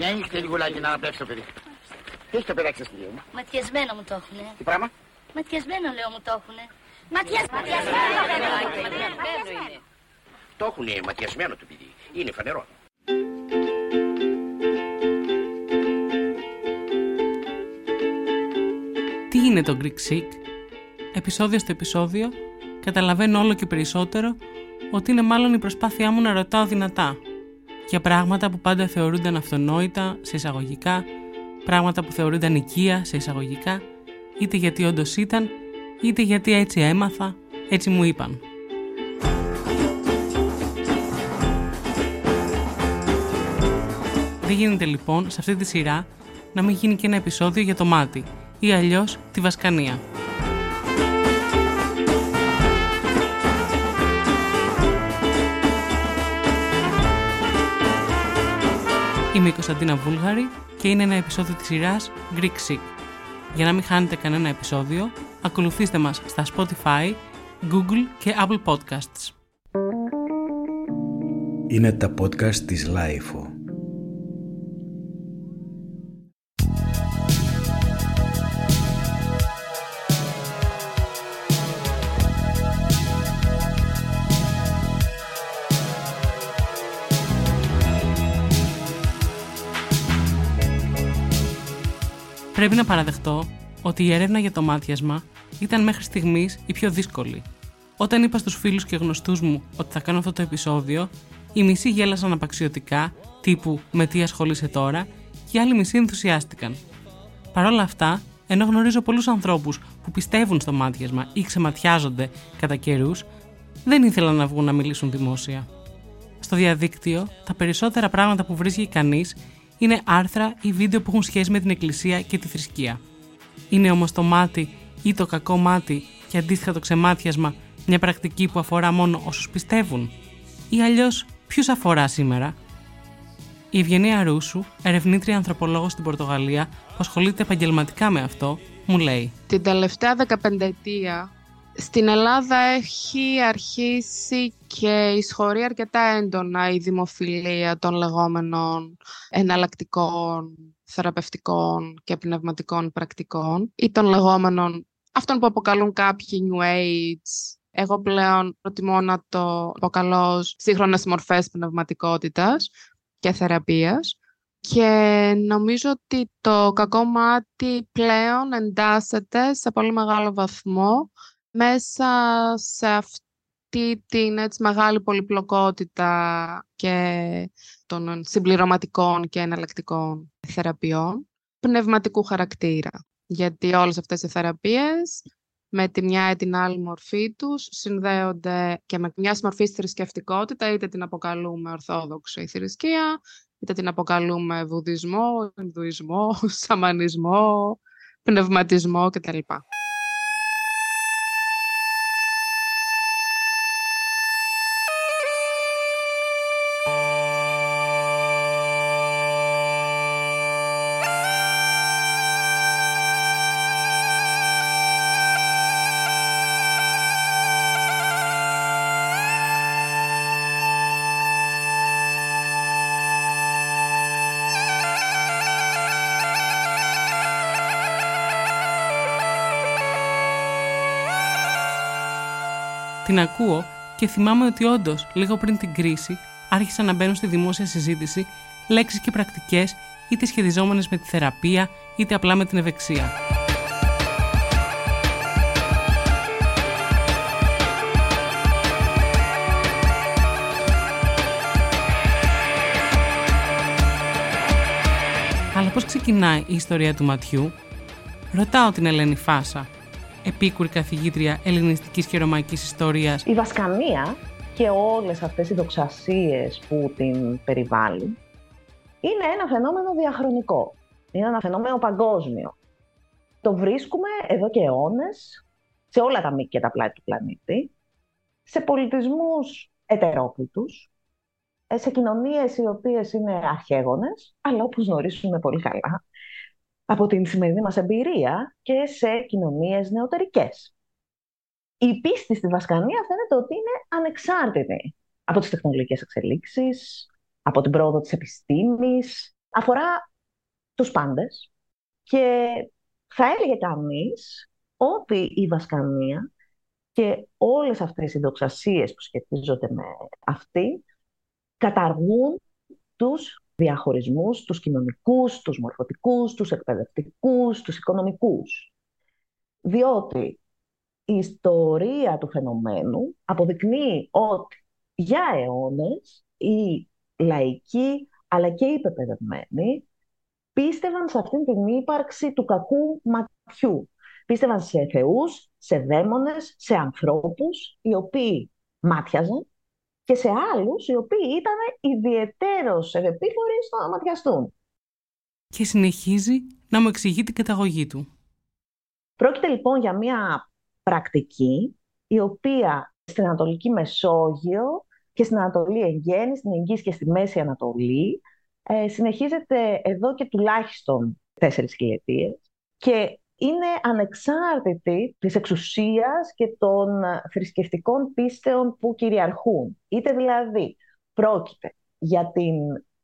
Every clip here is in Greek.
Για ανοίξτε λίγο λάκι να αναπνεύσει το παιδί. Τι έχει το παιδάκι στη μου; Ματιασμένο μου το έχουνε. Τι πράγμα; Ματιασμένο λέω μου το έχουνε. Ματιασμένο. Το έχουν ματιασμένο το παιδί. Είναι φανερό. Τι είναι το Greek Sick? Επισόδιο στο επεισόδιο καταλαβαίνω όλο και περισσότερο ότι είναι μάλλον η προσπάθειά μου να ρωτάω δυνατά για πράγματα που πάντα θεωρούνταν αυτονόητα σε εισαγωγικά, πράγματα που θεωρούνταν οικία σε εισαγωγικά, είτε γιατί όντως ήταν, είτε γιατί έτσι έμαθα, έτσι μου είπαν. Δεν γίνεται λοιπόν σε αυτή τη σειρά να μην γίνει και ένα επεισόδιο για το μάτι ή αλλιώς τη βασκανία. Είμαι η Κωνσταντίνα Βούλγαρη και είναι ένα επεισόδιο της σειράς Greek Sick. Για να μην χάνετε κανένα επεισόδιο, ακολουθήστε μας στα Spotify, Google και Apple Podcasts. Είναι τα podcast της Lifeo. Πρέπει να παραδεχτώ ότι η έρευνα για το μάτιασμα ήταν μέχρι στιγμής η πιο δύσκολη. Όταν είπα στους φίλους και γνωστούς μου ότι θα κάνω αυτό το επεισόδιο, οι μισοί γέλασαν απαξιωτικά, τύπου με τι ασχολείσαι τώρα, και οι άλλοι μισοί ενθουσιάστηκαν. Παρ' όλα αυτά, ενώ γνωρίζω πολλούς ανθρώπους που πιστεύουν στο μάτιασμα ή ξεματιάζονται κατά καιρούς, δεν ήθελαν να βγουν να μιλήσουν δημόσια. Στο διαδίκτυο, τα περισσότερα πράγματα που βρίσκει κανείς είναι άρθρα ή βίντεο που έχουν σχέση με την Εκκλησία και τη θρησκεία. Είναι όμως το μάτι ή το κακό μάτι και αντίστοιχα το ξεμάτιασμα μια πρακτική που αφορά μόνο όσους πιστεύουν; Ή αλλιώς, ποιους αφορά σήμερα; Η Ευγενία Ρούσου, ερευνήτρια ανθρωπολόγος στην Πορτογαλία που ασχολείται επαγγελματικά με αυτό, μου λέει. Την τελευταία 15 ετία στην Ελλάδα έχει αρχίσει και εισχωρεί αρκετά έντονα η δημοφιλία των λεγόμενων εναλλακτικών, θεραπευτικών και πνευματικών πρακτικών ή των λεγόμενων αυτών που αποκαλούν κάποιοι New Age. Εγώ πλέον προτιμώ να το αποκαλώ σύγχρονες μορφές πνευματικότητας και θεραπείας. Και νομίζω ότι το κακό μάτι πλέον εντάσσεται σε πολύ μεγάλο βαθμό μέσα σε αυτή την έτσι, μεγάλη πολυπλοκότητα και των συμπληρωματικών και εναλλακτικών θεραπείων πνευματικού χαρακτήρα. Γιατί όλες αυτές οι θεραπείες με τη μια ή την άλλη μορφή τους συνδέονται και με μια μορφή θρησκευτικότητα, είτε την αποκαλούμε ορθόδοξη θρησκεία, είτε την αποκαλούμε βουδισμό, Ινδουισμό, σαμανισμό, πνευματισμό κτλ. Την ακούω και θυμάμαι ότι όντως λίγο πριν την κρίση άρχισαν να μπαίνουν στη δημόσια συζήτηση λέξεις και πρακτικές είτε σχετιζόμενες με τη θεραπεία είτε απλά με την ευεξία. Αλλά πώς ξεκινάει η ιστορία του ματιού; Ρωτάω την Ελένη Φάσα, επίκουρη καθηγήτρια ελληνιστικής και ρωμαϊκής ιστορίας. Η Βασκανία και όλες αυτές οι δοξασίες που την περιβάλλουν είναι ένα φαινόμενο διαχρονικό. Είναι ένα φαινόμενο παγκόσμιο. Το βρίσκουμε εδώ και αιώνες σε όλα τα μήκη και τα πλάτη του πλανήτη, σε πολιτισμούς ετερόκλητους, σε κοινωνίες οι οποίες είναι αρχαίγονες, αλλά όπως γνωρίζουμε πολύ καλά, από την σημερινή μας εμπειρία και σε κοινωνίες νεωτερικές. Η πίστη στη Βασκανία φαίνεται ότι είναι ανεξάρτητη από τις τεχνολογικές εξελίξεις, από την πρόοδο της επιστήμης, αφορά τους πάντες και θα έλεγε κανείς ότι η Βασκανία και όλες αυτές οι δοξασίες που σχετίζονται με αυτή καταργούν τους διαχωρισμούς, τους κοινωνικούς, τους μορφωτικούς, τους εκπαιδευτικούς, τους οικονομικούς. Διότι η ιστορία του φαινομένου αποδεικνύει ότι για αιώνες οι λαϊκοί αλλά και οι υπεπαιδευμένοι πίστευαν σε αυτήν την ύπαρξη του κακού ματιού. Πίστευαν σε θεούς, σε δαίμονες, σε ανθρώπους οι οποίοι μάτιαζαν και σε άλλους οι οποίοι ήταν ιδιαιτέρως ευεπίφοροι στο να ματιαστούν. Και συνεχίζει να μου εξηγεί την καταγωγή του. Πρόκειται λοιπόν για μια πρακτική η οποία στην Ανατολική Μεσόγειο και στην Ανατολή Εγγέννη, στην Εγγύης και στη Μέση Ανατολή ε, συνεχίζεται εδώ και τουλάχιστον τέσσερις χιλιετίες και είναι ανεξάρτητη της εξουσίας και των θρησκευτικών πίστεων που κυριαρχούν. Είτε δηλαδή πρόκειται για την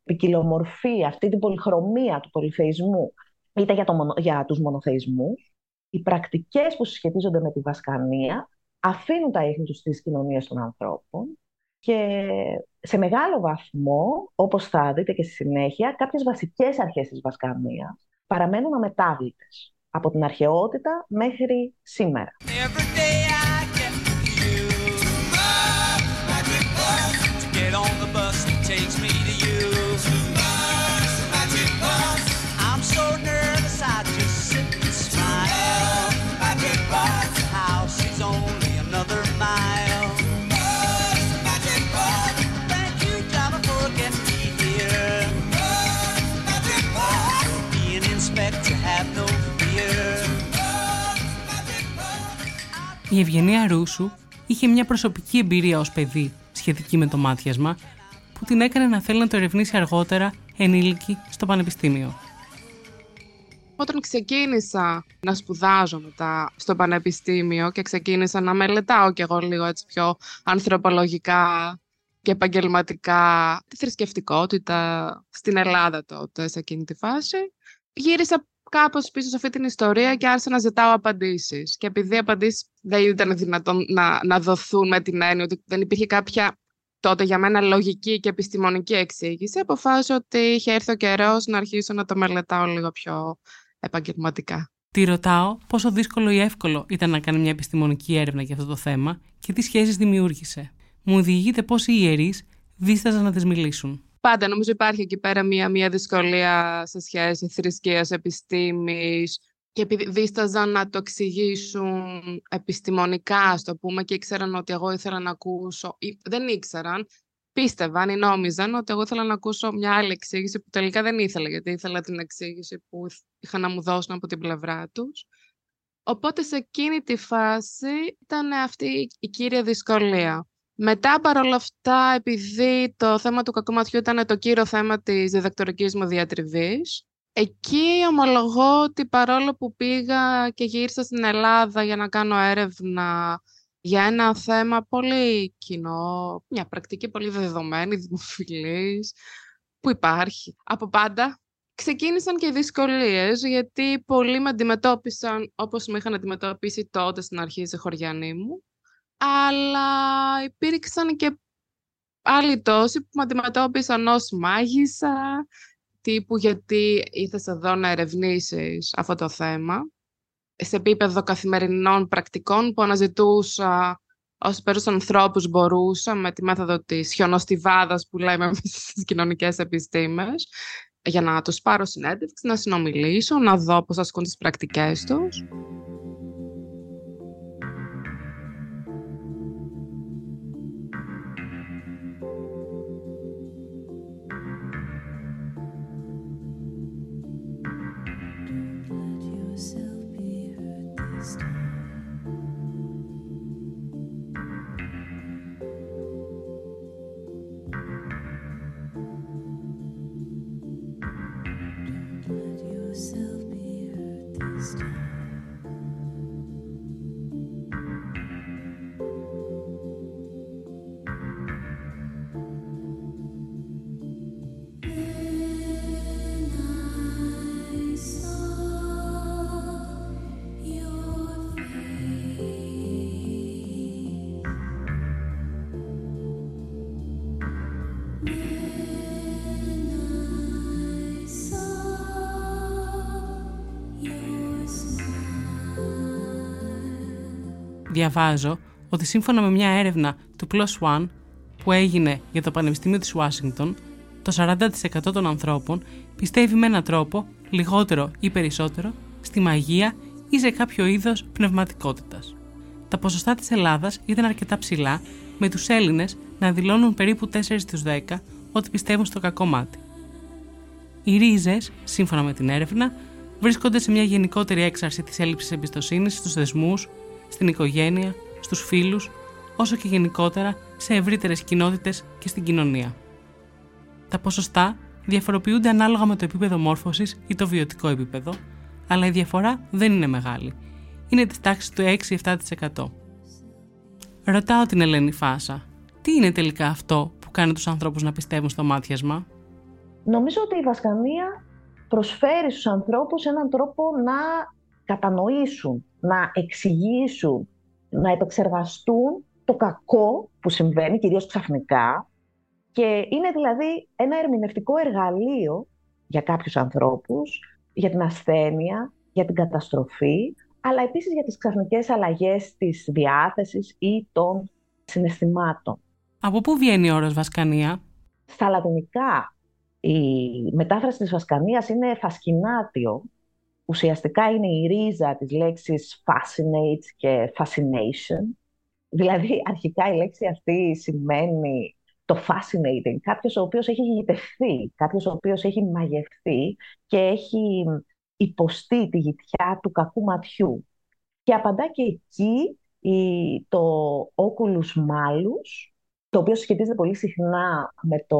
ποικιλομορφία, αυτή την πολυχρωμία του πολυθεϊσμού, είτε για, το, για τους μονοθεϊσμούς, οι πρακτικές που συσχετίζονται με τη Βασκανία αφήνουν τα ίχνη τους στις κοινωνίες των ανθρώπων και σε μεγάλο βαθμό, όπως θα δείτε και στη συνέχεια, κάποιες βασικές αρχές της Βασκανίας παραμένουν αμετάβλητες από την αρχαιότητα μέχρι σήμερα. Η Ευγενία Ρούσου είχε μια προσωπική εμπειρία ως παιδί σχετική με το μάτιασμα που την έκανε να θέλει να το ερευνήσει αργότερα ενήλικη στο πανεπιστήμιο. Όταν ξεκίνησα να σπουδάζω μετά στο πανεπιστήμιο και ξεκίνησα να μελετάω κι εγώ λίγο έτσι πιο ανθρωπολογικά και επαγγελματικά τη θρησκευτικότητα στην Ελλάδα τότε σε εκείνη τη φάση, γύρισα κάπως πίσω σε αυτή την ιστορία και άρχισα να ζητάω απαντήσεις. Και επειδή οι απαντήσεις δεν ήταν δυνατόν να, να δοθούν με την έννοια ότι δεν υπήρχε κάποια τότε για μένα λογική και επιστημονική εξήγηση, αποφάσισα ότι είχε έρθει ο καιρός να αρχίσω να το μελετάω λίγο πιο επαγγελματικά. Τη ρωτάω πόσο δύσκολο ή εύκολο ήταν να κάνει μια επιστημονική έρευνα για αυτό το θέμα και τι σχέσεις δημιούργησε. Μου διηγείται πώς οι ιερείς δίσταζαν να τις μιλήσουν πάντα νομίζω υπάρχει εκεί πέρα μία, μία δυσκολία σε σχέση θρησκείας, επιστήμης και επειδή δίσταζαν να το εξηγήσουν επιστημονικά, ας το πούμε, και ήξεραν ότι εγώ ήθελα να ακούσω, ή δεν ήξεραν, πίστευαν ή νόμιζαν ότι εγώ ήθελα να ακούσω μια άλλη εξήγηση που τελικά δεν ήθελα, γιατί ήθελα την εξήγηση που είχαν να μου δώσουν από την πλευρά τους. Οπότε σε εκείνη τη φάση ήταν αυτή η κύρια δυσκολία. Μετά παρόλα αυτά, επειδή το θέμα του κακοματιού ήταν το κύριο θέμα της διδακτορικής μου διατριβής, εκεί ομολογώ ότι παρόλο που πήγα και γύρισα στην Ελλάδα για να κάνω έρευνα για ένα θέμα πολύ κοινό, μια πρακτική πολύ δεδομένη, δημοφιλής, που υπάρχει από πάντα, ξεκίνησαν και οι δυσκολίες, γιατί πολλοί με αντιμετώπισαν όπως με είχαν αντιμετωπίσει τότε στην αρχή της χωριανή μου αλλά υπήρξαν και άλλοι τόσοι που με αντιμετώπισαν ως μάγισσα, τύπου γιατί ήρθες εδώ να ερευνήσεις αυτό το θέμα, σε επίπεδο καθημερινών πρακτικών που αναζητούσα όσοι περισσότερους ανθρώπους μπορούσα με τη μέθοδο της χιονοστιβάδας που λέμε στις κοινωνικές επιστήμες, για να τους πάρω συνέντευξη, να συνομιλήσω, να δω πώς ασκούν τις πρακτικές τους. Διαβάζω ότι σύμφωνα με μια έρευνα του Plus One που έγινε για το Πανεπιστήμιο της Ουάσιγκτον, το 40% των ανθρώπων πιστεύει με έναν τρόπο, λιγότερο ή περισσότερο, στη μαγεία ή σε κάποιο είδος πνευματικότητας. Τα ποσοστά της Ελλάδας ήταν αρκετά ψηλά, με τους Έλληνες να δηλώνουν περίπου 4 στους 10 ότι πιστεύουν στο κακό μάτι. Οι ρίζες, σύμφωνα με την έρευνα, βρίσκονται σε μια γενικότερη έξαρση της έλλειψης εμπιστοσύνης στους θεσμούς, στην οικογένεια, στους φίλους, όσο και γενικότερα σε ευρύτερες κοινότητες και στην κοινωνία. Τα ποσοστά διαφοροποιούνται ανάλογα με το επίπεδο μόρφωσης ή το βιωτικό επίπεδο, αλλά η διαφορά δεν είναι μεγάλη. Είναι της τάξης του 6-7%. Ρωτάω την Ελένη Φάσα, τι είναι τελικά αυτό που κάνει τους ανθρώπους να πιστεύουν στο μάτιασμα; Νομίζω ότι η Βασκανία προσφέρει στους ανθρώπους έναν τρόπο να κατανοήσουν, να εξηγήσουν, να επεξεργαστούν το κακό που συμβαίνει, κυρίως ξαφνικά, και είναι δηλαδή ένα ερμηνευτικό εργαλείο για κάποιους ανθρώπους, για την ασθένεια, για την καταστροφή, αλλά επίσης για τις ξαφνικές αλλαγές της διάθεσης ή των συναισθημάτων. Από πού βγαίνει ο όρος Βασκανία; Στα λατινικά η μετάφραση της Βασκανίας είναι φασκινάτιο. Ουσιαστικά είναι η ρίζα της λέξης fascinate και fascination. Δηλαδή, αρχικά η λέξη αυτή σημαίνει το fascinating, κάποιος ο οποίος έχει γητευθεί, κάποιος ο οποίος έχει μαγευτεί και έχει υποστεί τη γητιά του κακού ματιού. Και απαντά και εκεί το oculus malus, το οποίο σχετίζεται πολύ συχνά με το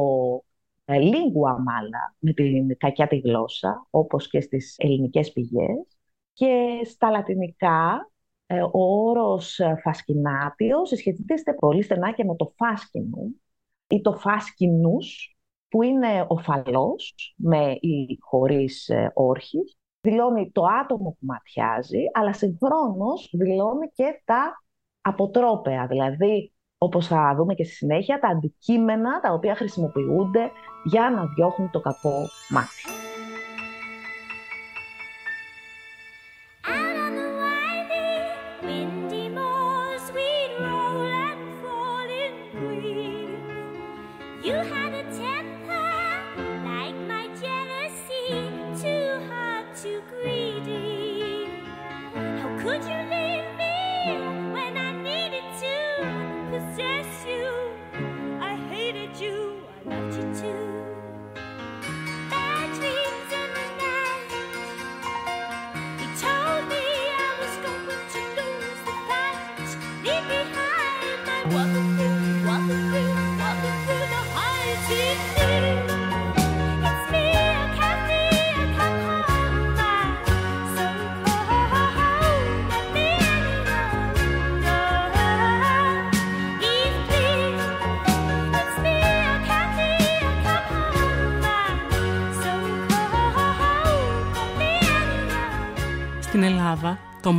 λίγουα μάλα, με την κακιά τη γλώσσα, όπως και στις ελληνικές πηγές. Και στα λατινικά ε, ο όρος φασκινάτιο συσχετίζεται πολύ στενά και με το φάσκινου ή το φάσκινους, που είναι ο φαλός με ή χωρίς ε, όρχης. Δηλώνει το άτομο που ματιάζει, αλλά συγχρόνως δηλώνει και τα αποτρόπαια, δηλαδή όπως θα δούμε και στη συνέχεια, τα αντικείμενα τα οποία χρησιμοποιούνται για να διώχνουν το κακό μάτι.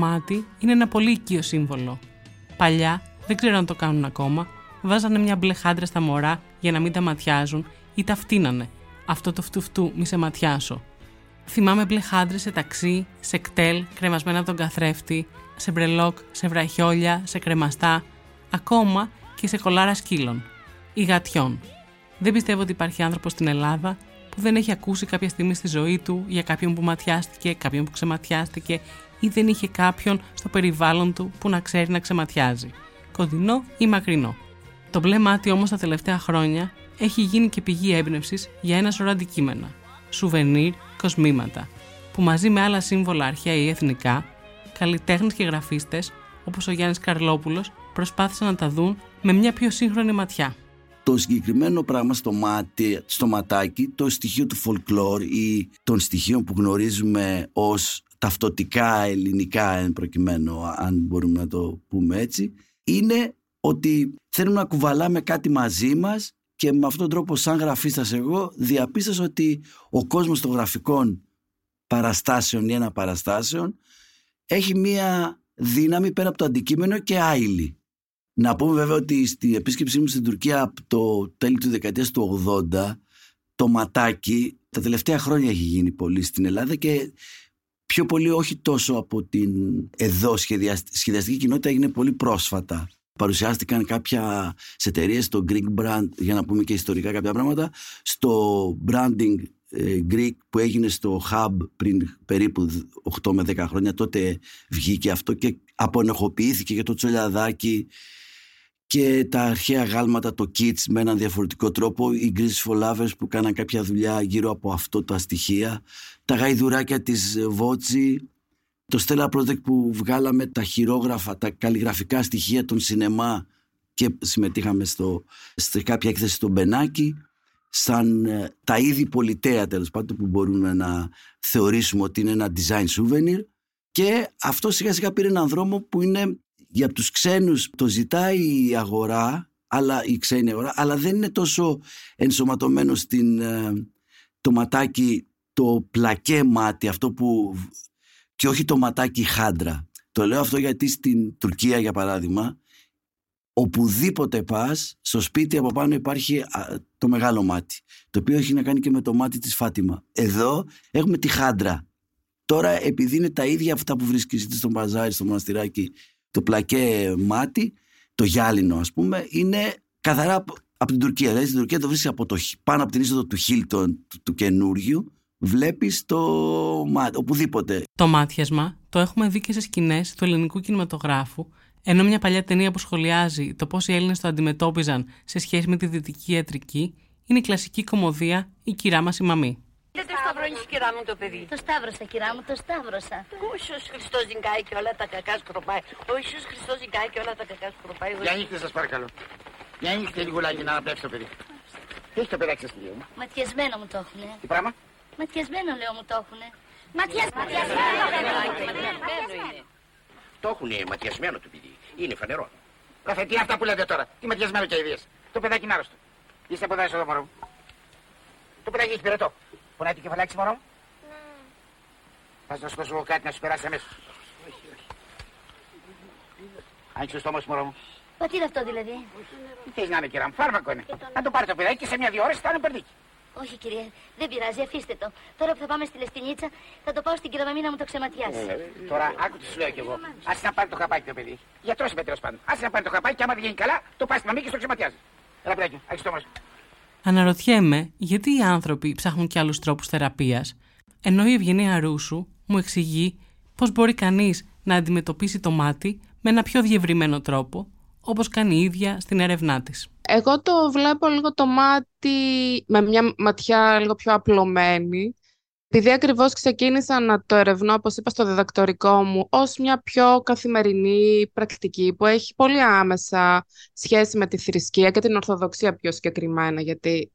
Ελλάδα, το μάτι είναι ένα πολύ οικείο σύμβολο. Παλιά, δεν ξέρω αν το κάνουν ακόμα, βάζανε μια μπλε χάντρα στα μωρά για να μην τα ματιάζουν ή τα φτύνανε. Αυτό το φτουφτού, μη σε ματιάσω. Θυμάμαι μπλε χάντρες σε ταξί, σε κτέλ, κρεμασμένα από τον καθρέφτη, σε μπρελόκ, σε βραχιόλια, σε κρεμαστά, ακόμα και σε κολάρα σκύλων. Ή γατιών. Δεν πιστεύω ότι υπάρχει άνθρωπος στην Ελλάδα που δεν έχει ακούσει κάποια στιγμή στη ζωή του για κάποιον που ματιάστηκε, κάποιον που ξεματιάστηκε ή δεν είχε κάποιον στο περιβάλλον του που να ξέρει να ξεματιάζει. Κοντινό ή μακρινό. Το μπλε μάτι όμως τα τελευταία χρόνια έχει γίνει και πηγή έμπνευσης για ένα σωρό αντικείμενα. Σουβενίρ, κοσμήματα, που μαζί με άλλα σύμβολα αρχαία ή εθνικά, καλλιτέχνες και γραφίστες, όπως ο Γιάννης Καρλόπουλος, προσπάθησαν να τα δουν με μια πιο σύγχρονη ματιά το συγκεκριμένο πράγμα στο, μάτι, στο ματάκι, το στοιχείο του folklore ή των στοιχείων που γνωρίζουμε ως ταυτοτικά ελληνικά εν προκειμένου, αν μπορούμε να το πούμε έτσι, είναι ότι θέλουμε να κουβαλάμε κάτι μαζί μας και με αυτόν τον τρόπο σαν γραφίστας εγώ διαπίστωσα ότι ο κόσμος των γραφικών παραστάσεων ή αναπαραστάσεων έχει μία δύναμη πέρα από το αντικείμενο και άειλη. Να πούμε βέβαια ότι στη επίσκεψή μου στην Τουρκία από το τέλη του δεκαετίας του 80 το ματάκι τα τελευταία χρόνια έχει γίνει πολύ στην Ελλάδα και πιο πολύ όχι τόσο από την εδώ σχεδιαστική κοινότητα έγινε πολύ πρόσφατα. Παρουσιάστηκαν κάποια εταιρείες στο Greek Brand, για να πούμε και ιστορικά κάποια πράγματα, στο branding ε, Greek που έγινε στο Hub πριν περίπου 8 με 10 χρόνια. Τότε βγήκε αυτό και απονεχοποιήθηκε για το τσολιαδάκι και τα αρχαία γάλματα, το Kids με έναν διαφορετικό τρόπο, οι Greece for Lovers που κάναν κάποια δουλειά γύρω από αυτό τα στοιχεία, τα γαϊδουράκια της Βότσι, το Stella Project που βγάλαμε τα χειρόγραφα, τα καλλιγραφικά στοιχεία των σινεμά και συμμετείχαμε στο, σε κάποια έκθεση στο Μπενάκι σαν ε, τα είδη πολιτέα τέλος πάντων που μπορούμε να θεωρήσουμε ότι είναι ένα design souvenir. Και αυτό σιγά σιγά πήρε έναν δρόμο που είναι για τους ξένους το ζητάει η αγορά αλλά η ξένη αγορά αλλά δεν είναι τόσο ενσωματωμένο στην ε, το ματάκι το πλακέ μάτι αυτό που και όχι το ματάκι χάντρα. Το λέω αυτό γιατί στην Τουρκία για παράδειγμα οπουδήποτε πας στο σπίτι από πάνω υπάρχει το μεγάλο μάτι το οποίο έχει να κάνει και με το μάτι της Φάτιμα. Εδώ έχουμε τη χάντρα. Τώρα επειδή είναι τα ίδια αυτά που βρίσκεις στο μπαζάρι, στο μοναστηράκι το πλακέ μάτι, το γυάλινο ας πούμε, είναι καθαρά από την Τουρκία. Δηλαδή στην Τουρκία το βρίσκεις από το, πάνω από την είσοδο του Χίλτον του, του καινούριου, βλέπεις το μάτι, οπουδήποτε. Το μάτιασμα το έχουμε δει και σε σκηνές του ελληνικού κινηματογράφου, ενώ μια παλιά ταινία που σχολιάζει το πώς οι Έλληνες το αντιμετώπιζαν σε σχέση με τη δυτική ιατρική, είναι η κλασική κομμωδία «Η κυρά μας η μαμή» σταυρώνεις κυρά μου το παιδί. Το σταύρωσα κυρά μου, το σταύρωσα. Ο Ιησούς Χριστός ζυγκάει και όλα τα κακά σκροπάει. Ο Ιησούς Χριστός ζυγκάει και όλα τα κακά σκροπάει. Για νύχτε σας παρακαλώ. Για νύχτε λιγουλάκι να αναπνεύσει το παιδί. Τι έχει το παιδάκι σας λίγο. Ματιασμένο μου το έχουνε. Τι πράγμα; Ματιασμένο λέω μου το έχουνε. Ματιασμένο. Το έχουνε ματιασμένο το παιδί. Είναι φανερό. Κάθε τι αυτά που λέτε τώρα. Τι ματιασμένο και ιδίες. Το παιδάκι είναι άρρωστο. Είστε από εδώ μωρό. Το παιδάκι έχει πυρετό. Πονάει το κεφαλάκι μωρό μου; Ναι. Θα σου σκόσω κάτι να σου περάσει αμέσως. Όχι, όχι. Άνοιξε το στόμα σου μωρό μου. Μα τι είναι αυτό δηλαδή; Τι θες να είναι κυρία μου, φάρμακο είναι. Να το πάρεις το παιδάκι και σε μια-δύο ώρες θα είναι περδίκι. Όχι κυρία, δεν πειράζει, αφήστε το. Τώρα που θα πάμε στη Λεστινίτσα θα το πάω στην κυραμαμή να μου το ξεματιάσει. Ε, τώρα άκου τι σου λέω κι εγώ. Άσε να πάρει το χαπάκι το παιδί. Γιατρό είμαι τέλος πάντων. Άσε να πάρει το χαπάκι και άμα δεν γίνει καλά το πάει στην μαμή και στο ξεματιάζει. Έλα παιδάκι, άρχισε το μας. Αναρωτιέμαι γιατί οι άνθρωποι ψάχνουν και άλλους τρόπους θεραπείας, ενώ η Ευγενία Ρούσου μου εξηγεί πώς μπορεί κανείς να αντιμετωπίσει το μάτι με ένα πιο διευρυμένο τρόπο, όπως κάνει η ίδια στην έρευνά της. Εγώ το βλέπω λίγο το μάτι με μια ματιά λίγο πιο απλωμένη επειδή ακριβώς ξεκίνησα να το ερευνώ, όπως είπα στο διδακτορικό μου, ως μια πιο καθημερινή πρακτική που έχει πολύ άμεσα σχέση με τη θρησκεία και την Ορθοδοξία πιο συγκεκριμένα, γιατί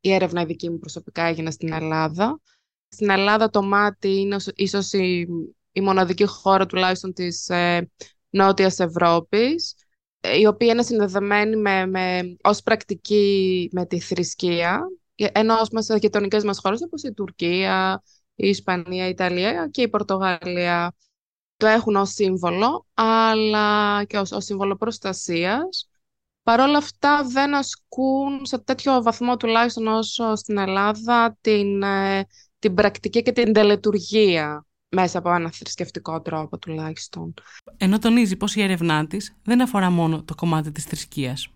η έρευνα η δική μου προσωπικά έγινε στην Ελλάδα. Στην Ελλάδα το μάτι είναι ίσως η, η μοναδική χώρα τουλάχιστον της ε, Νότιας Ευρώπης, ε, η οποία είναι συνδεδεμένη με, με, ως πρακτική με τη θρησκεία ενώ μέσα σε γειτονικές μας χώρες όπως η Τουρκία, η Ισπανία, η Ιταλία και η Πορτογαλία το έχουν ως σύμβολο, αλλά και ως, ως σύμβολο προστασίας. Παρ' όλα αυτά δεν ασκούν σε τέτοιο βαθμό τουλάχιστον όσο στην Ελλάδα την, ε, την πρακτική και την τελετουργία μέσα από ένα θρησκευτικό τρόπο τουλάχιστον. Ενώ τονίζει πως η έρευνά της δεν αφορά μόνο το κομμάτι της θρησκείας.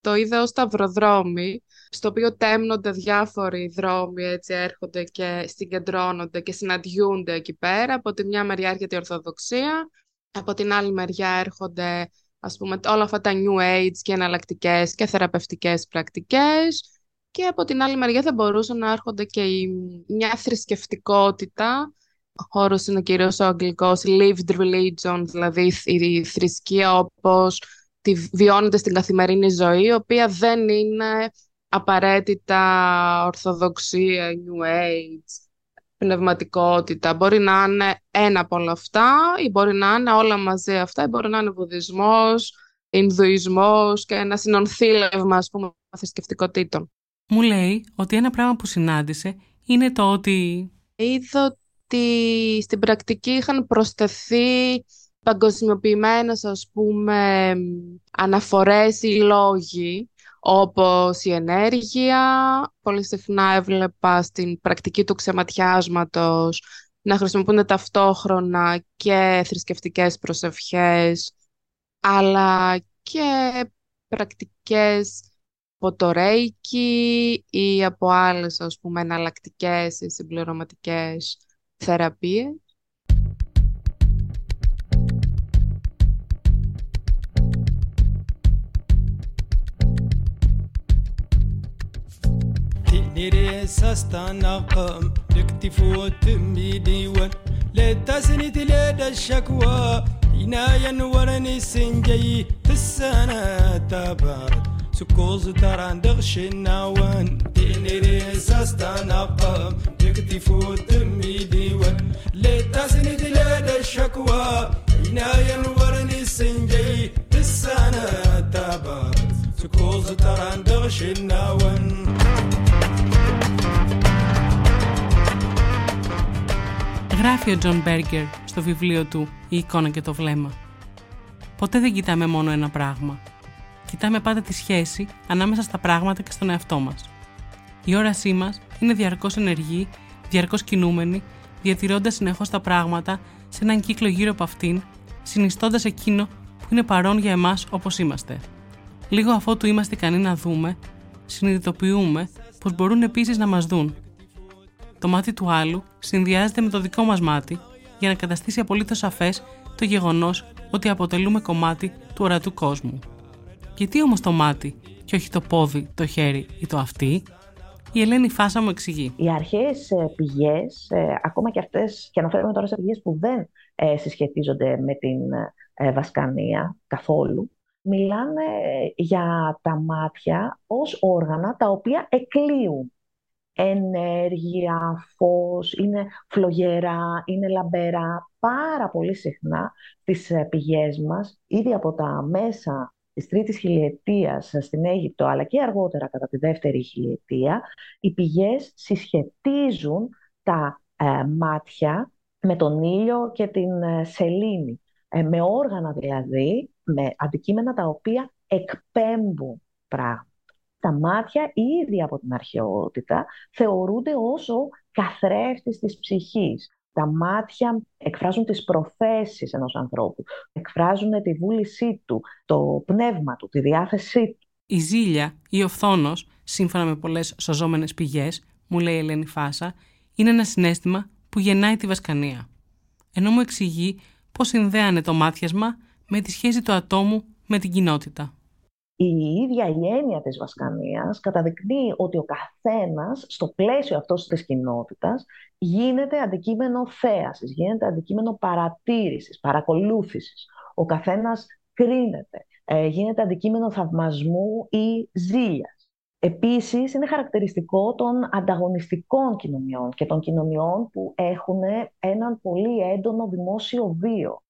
Το είδα ως σταυροδρόμι στο οποίο τέμνονται διάφοροι δρόμοι, έτσι έρχονται και συγκεντρώνονται και συναντιούνται εκεί πέρα. Από τη μια μεριά έρχεται η Ορθοδοξία, από την άλλη μεριά έρχονται ας πούμε, όλα αυτά τα New Age και εναλλακτικές και θεραπευτικές πρακτικές και από την άλλη μεριά θα μπορούσαν να έρχονται και η, μια θρησκευτικότητα ο χώρος είναι κυρίως ο αγγλικός lived religion, δηλαδή η θρησκεία όπως τη βιώνεται στην καθημερινή ζωή, η οποία δεν είναι απαραίτητα ορθοδοξία, new age, πνευματικότητα. Μπορεί να είναι ένα από όλα αυτά ή μπορεί να είναι όλα μαζί αυτά ή μπορεί να είναι βουδισμός, Ινδουισμός και ένα συνονθήλευμα ας πούμε θρησκευτικότητων. Μου λέει ότι ένα πράγμα που συνάντησε είναι το ότι... Είδα ότι στην πρακτική είχαν προσθεθεί παγκοσμιοποιημένες ας πούμε αναφορές ή λόγοι όπως η ενέργεια, πολύ συχνά έβλεπα στην πρακτική του ξεματιάσματος να χρησιμοποιούνται ταυτόχρονα και θρησκευτικές προσευχές, αλλά και πρακτικές από το Reiki ή από άλλες, ας πούμε, εναλλακτικές ή συμπληρωματικές θεραπείες. سستانا قام دكتف وتمي ديوان لا تسني تلاد الشكوى ينايا نورني سنجي تسانا تبارد سكوز تران دغش النوان تيني ريساس تنقم تكتف وتمي ديوان لا تسني تلاد الشكوى ينايا نورني سنجي تسانا تبارد سكوز تران دغش النوان Γράφει ο Τζον Μπέργκερ στο βιβλίο του «Η εικόνα και το βλέμμα». Ποτέ δεν κοιτάμε μόνο ένα πράγμα. Κοιτάμε πάντα τη σχέση ανάμεσα στα πράγματα και στον εαυτό μας. Η όρασή μας είναι διαρκώς ενεργή, διαρκώς κινούμενη, διατηρώντας συνεχώς τα πράγματα σε έναν κύκλο γύρω από αυτήν, συνιστώντας εκείνο που είναι παρόν για εμάς όπως είμαστε. Λίγο αφότου είμαστε ικανοί να δούμε, συνειδητοποιούμε πως μπορούν επίσης να μας δουν το μάτι του άλλου συνδυάζεται με το δικό μας μάτι για να καταστήσει απολύτως σαφές το γεγονός ότι αποτελούμε κομμάτι του ορατού κόσμου. Γιατί όμως το μάτι και όχι το πόδι, το χέρι ή το αυτί, η Ελένη Φάσα μου εξηγεί. Οι αρχαίες ε, πηγές, ε, ακόμα και αυτές, και αναφέρομαι τώρα σε πηγές που δεν ε, συσχετίζονται με την βασκανία καθόλου, μιλάνε για τα μάτια ως όργανα τα οποία εκλείουν ενέργεια, φως, είναι φλογερά, είναι λαμπερά. Πάρα πολύ συχνά τις ε, πηγές μας, ήδη από τα μέσα της τρίτης χιλιετίας στην Αίγυπτο, αλλά και αργότερα κατά τη δεύτερη χιλιετία, οι πηγές συσχετίζουν τα ε, μάτια με τον ήλιο και την ε, σελήνη. με όργανα δηλαδή, με αντικείμενα τα οποία εκπέμπουν πράγματα τα μάτια ήδη από την αρχαιότητα θεωρούνται ως ο καθρέφτης της ψυχής. Τα μάτια εκφράζουν τις προθέσεις ενός ανθρώπου, εκφράζουν τη βούλησή του, το πνεύμα του, τη διάθεσή του. Η ζήλια ή ο φθόνος, σύμφωνα με πολλές σωζόμενες πηγές, μου λέει η Ελένη Φάσα, είναι ένα συνέστημα που γεννάει τη βασκανία. Ενώ μου εξηγεί πώς συνδέανε το μάτιασμα με τη σχέση του ατόμου με την κοινότητα η ίδια η έννοια της βασκανίας καταδεικνύει ότι ο καθένας στο πλαίσιο αυτός της κοινότητας γίνεται αντικείμενο θέασης, γίνεται αντικείμενο παρατήρησης, παρακολούθησης. Ο καθένας κρίνεται, ε, γίνεται αντικείμενο θαυμασμού ή ζήλιας. Επίσης, είναι χαρακτηριστικό των ανταγωνιστικών κοινωνιών και των κοινωνιών που έχουν έναν πολύ έντονο δημόσιο βίο.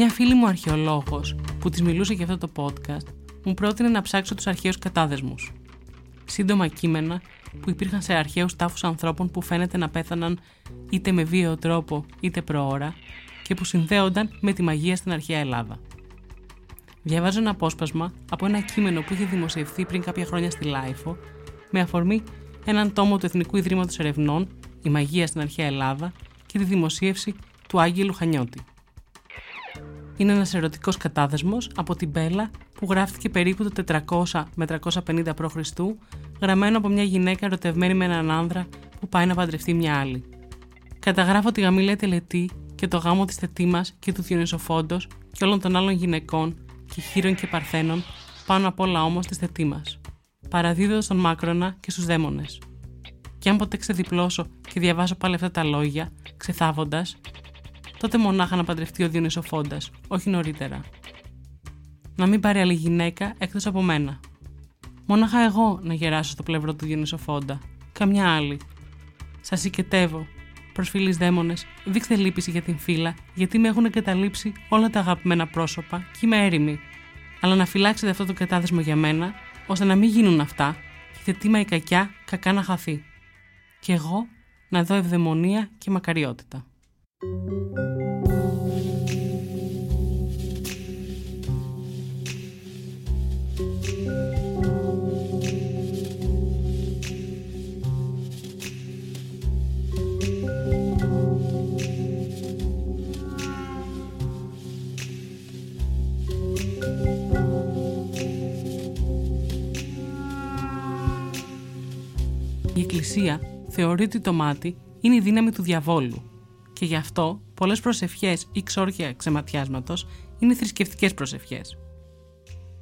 Μια φίλη μου αρχαιολόγος που της μιλούσα για αυτό το podcast μου πρότεινε να ψάξω τους αρχαίους κατάδεσμους. Σύντομα κείμενα που υπήρχαν σε αρχαίους τάφους ανθρώπων που φαίνεται να πέθαναν είτε με βίαιο τρόπο είτε προώρα και που συνδέονταν με τη μαγεία στην αρχαία Ελλάδα. Διαβάζω ένα απόσπασμα από ένα κείμενο που είχε δημοσιευθεί πριν κάποια χρόνια στη LiFO με αφορμή έναν τόμο του Εθνικού Ιδρύματος Ερευνών «Η Μαγεία στην Αρχαία Ελλάδα» και τη δημοσίευση του Άγγελου Χανιώτη είναι ένας ερωτικός κατάδεσμος από την Μπέλα που γράφτηκε περίπου το 400 με 350 π.Χ. γραμμένο από μια γυναίκα ερωτευμένη με έναν άνδρα που πάει να παντρευτεί μια άλλη. Καταγράφω τη γαμήλια τελετή και το γάμο της τετήμας και του Διονυσοφόντος και όλων των άλλων γυναικών και χείρων και παρθένων πάνω απ' όλα όμως της τετήμας. Παραδίδω στον Μάκρονα και στους δαίμονες. Και αν ποτέ ξεδιπλώσω και διαβάσω πάλι αυτά τα λόγια, ξεθάβοντας, τότε μονάχα να παντρευτεί ο Διονυσοφόντας, όχι νωρίτερα. Να μην πάρει άλλη γυναίκα εκτός από μένα. Μονάχα εγώ να γεράσω στο πλευρό του Διονυσοφόντα, καμιά άλλη. Σας συγκετεύω. Προσφυλείς δαίμονες, δείξτε λύπηση για την φύλλα, γιατί με έχουν εγκαταλείψει όλα τα αγαπημένα πρόσωπα και είμαι έρημη. Αλλά να φυλάξετε αυτό το κατάδεσμο για μένα, ώστε να μην γίνουν αυτά, και τίμα η κακιά κακά να χαθεί. Και εγώ να δω ευδαιμονία και μακαριότητα. Η Εκκλησία θεωρεί ότι το μάτι είναι η δύναμη του διαβόλου και γι' αυτό πολλές προσευχές ή ξόρκια ξεματιάσματος είναι θρησκευτικές προσευχές.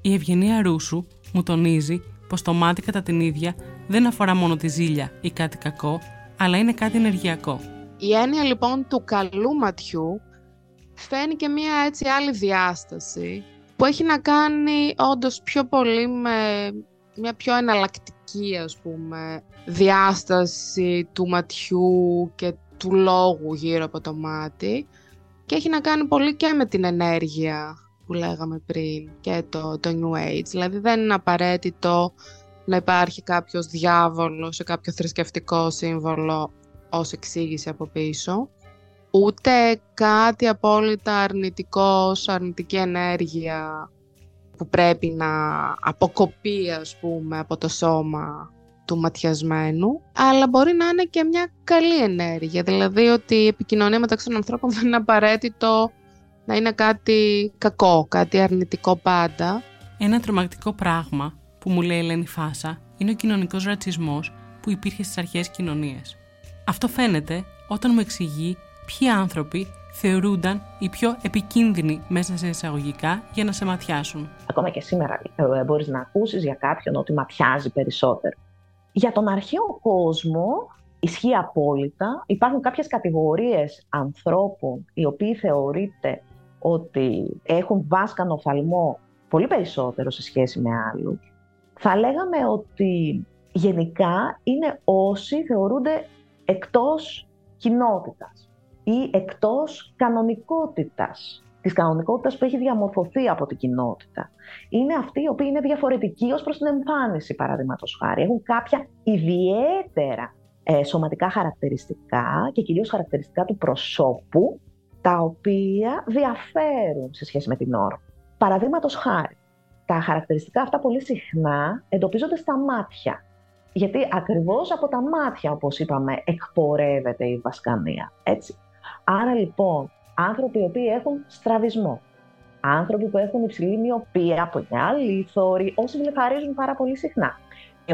Η Ευγενία Ρούσου μου τονίζει πως το μάτι κατά την ίδια δεν αφορά μόνο τη ζήλια ή κάτι κακό, αλλά είναι κάτι ενεργειακό. Η έννοια λοιπόν του καλού ματιού φαίνει και μία έτσι άλλη διάσταση που έχει να κάνει όντως πιο πολύ με μια πιο εναλλακτική ας πούμε διάσταση του ματιού και του λόγου γύρω από το μάτι και έχει να κάνει πολύ και με την ενέργεια που λέγαμε πριν και το, το New Age. Δηλαδή δεν είναι απαραίτητο να υπάρχει κάποιος διάβολος σε κάποιο θρησκευτικό σύμβολο ως εξήγηση από πίσω. Ούτε κάτι απόλυτα αρνητικό, αρνητική ενέργεια που πρέπει να αποκοπεί ας πούμε από το σώμα του ματιασμένου, αλλά μπορεί να είναι και μια καλή ενέργεια. Δηλαδή ότι η επικοινωνία μεταξύ των ανθρώπων δεν είναι απαραίτητο να είναι κάτι κακό, κάτι αρνητικό πάντα. Ένα τρομακτικό πράγμα που μου λέει η Ελένη Φάσα είναι ο κοινωνικός ρατσισμός που υπήρχε στις αρχαίες κοινωνίες. Αυτό φαίνεται όταν μου εξηγεί ποιοι άνθρωποι θεωρούνταν οι πιο επικίνδυνοι μέσα σε εισαγωγικά για να σε ματιάσουν. Ακόμα και σήμερα ε, μπορείς να ακούσεις για κάποιον ότι ματιάζει περισσότερο. Για τον αρχαίο κόσμο ισχύει απόλυτα. Υπάρχουν κάποιες κατηγορίες ανθρώπων οι οποίοι θεωρείται ότι έχουν βάσκανο φαλμό πολύ περισσότερο σε σχέση με άλλους. Θα λέγαμε ότι γενικά είναι όσοι θεωρούνται εκτός κοινότητας ή εκτός κανονικότητας, της κανονικότητας που έχει διαμορφωθεί από την κοινότητα. Είναι αυτοί οι οποίοι είναι διαφορετικοί ως προς την εμφάνιση, παραδείγματος χάρη. Έχουν κάποια ιδιαίτερα ε, σωματικά χαρακτηριστικά και κυρίως χαρακτηριστικά του προσώπου, τα οποία διαφέρουν σε σχέση με την ώρα. Παραδείγματος χάρη, τα χαρακτηριστικά αυτά πολύ συχνά εντοπίζονται στα μάτια. Γιατί ακριβώς από τα μάτια, όπως είπαμε, εκπορεύεται η βασκανία. Έτσι. Άρα λοιπόν, άνθρωποι οι οποίοι έχουν στραβισμό, άνθρωποι που έχουν υψηλή μοιοπία, πολλά λίθωροι, όσοι βλεφαρίζουν πάρα πολύ συχνά,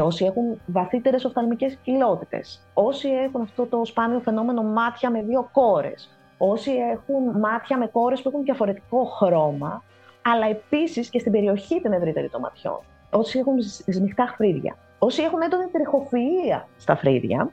όσοι έχουν βαθύτερες οφθαλμικές κοιλότητες, όσοι έχουν αυτό το σπάνιο φαινόμενο μάτια με δύο κόρες, όσοι έχουν μάτια με κόρες που έχουν διαφορετικό χρώμα, αλλά επίσης και στην περιοχή την ευρύτερη των ματιών, όσοι έχουν σμιχτά φρύδια, όσοι έχουν έντονη τριχοφυΐα στα φρύδια,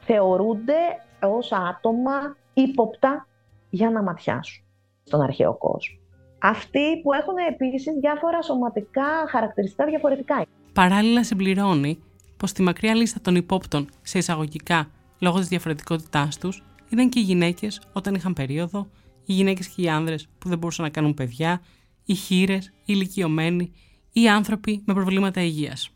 θεωρούνται ως άτομα ύποπτα για να ματιάσουν στον αρχαίο κόσμο. Αυτοί που έχουν επίσης διάφορα σωματικά χαρακτηριστικά διαφορετικά. Παράλληλα συμπληρώνει πως στη μακριά λίστα των υπόπτων σε εισαγωγικά λόγω της διαφορετικότητάς τους ήταν και οι γυναίκες όταν είχαν περίοδο, οι γυναίκες και οι άνδρες που δεν μπορούσαν να κάνουν παιδιά, οι χείρες, οι ηλικιωμένοι ή οι άνθρωποι με προβλήματα υγείας.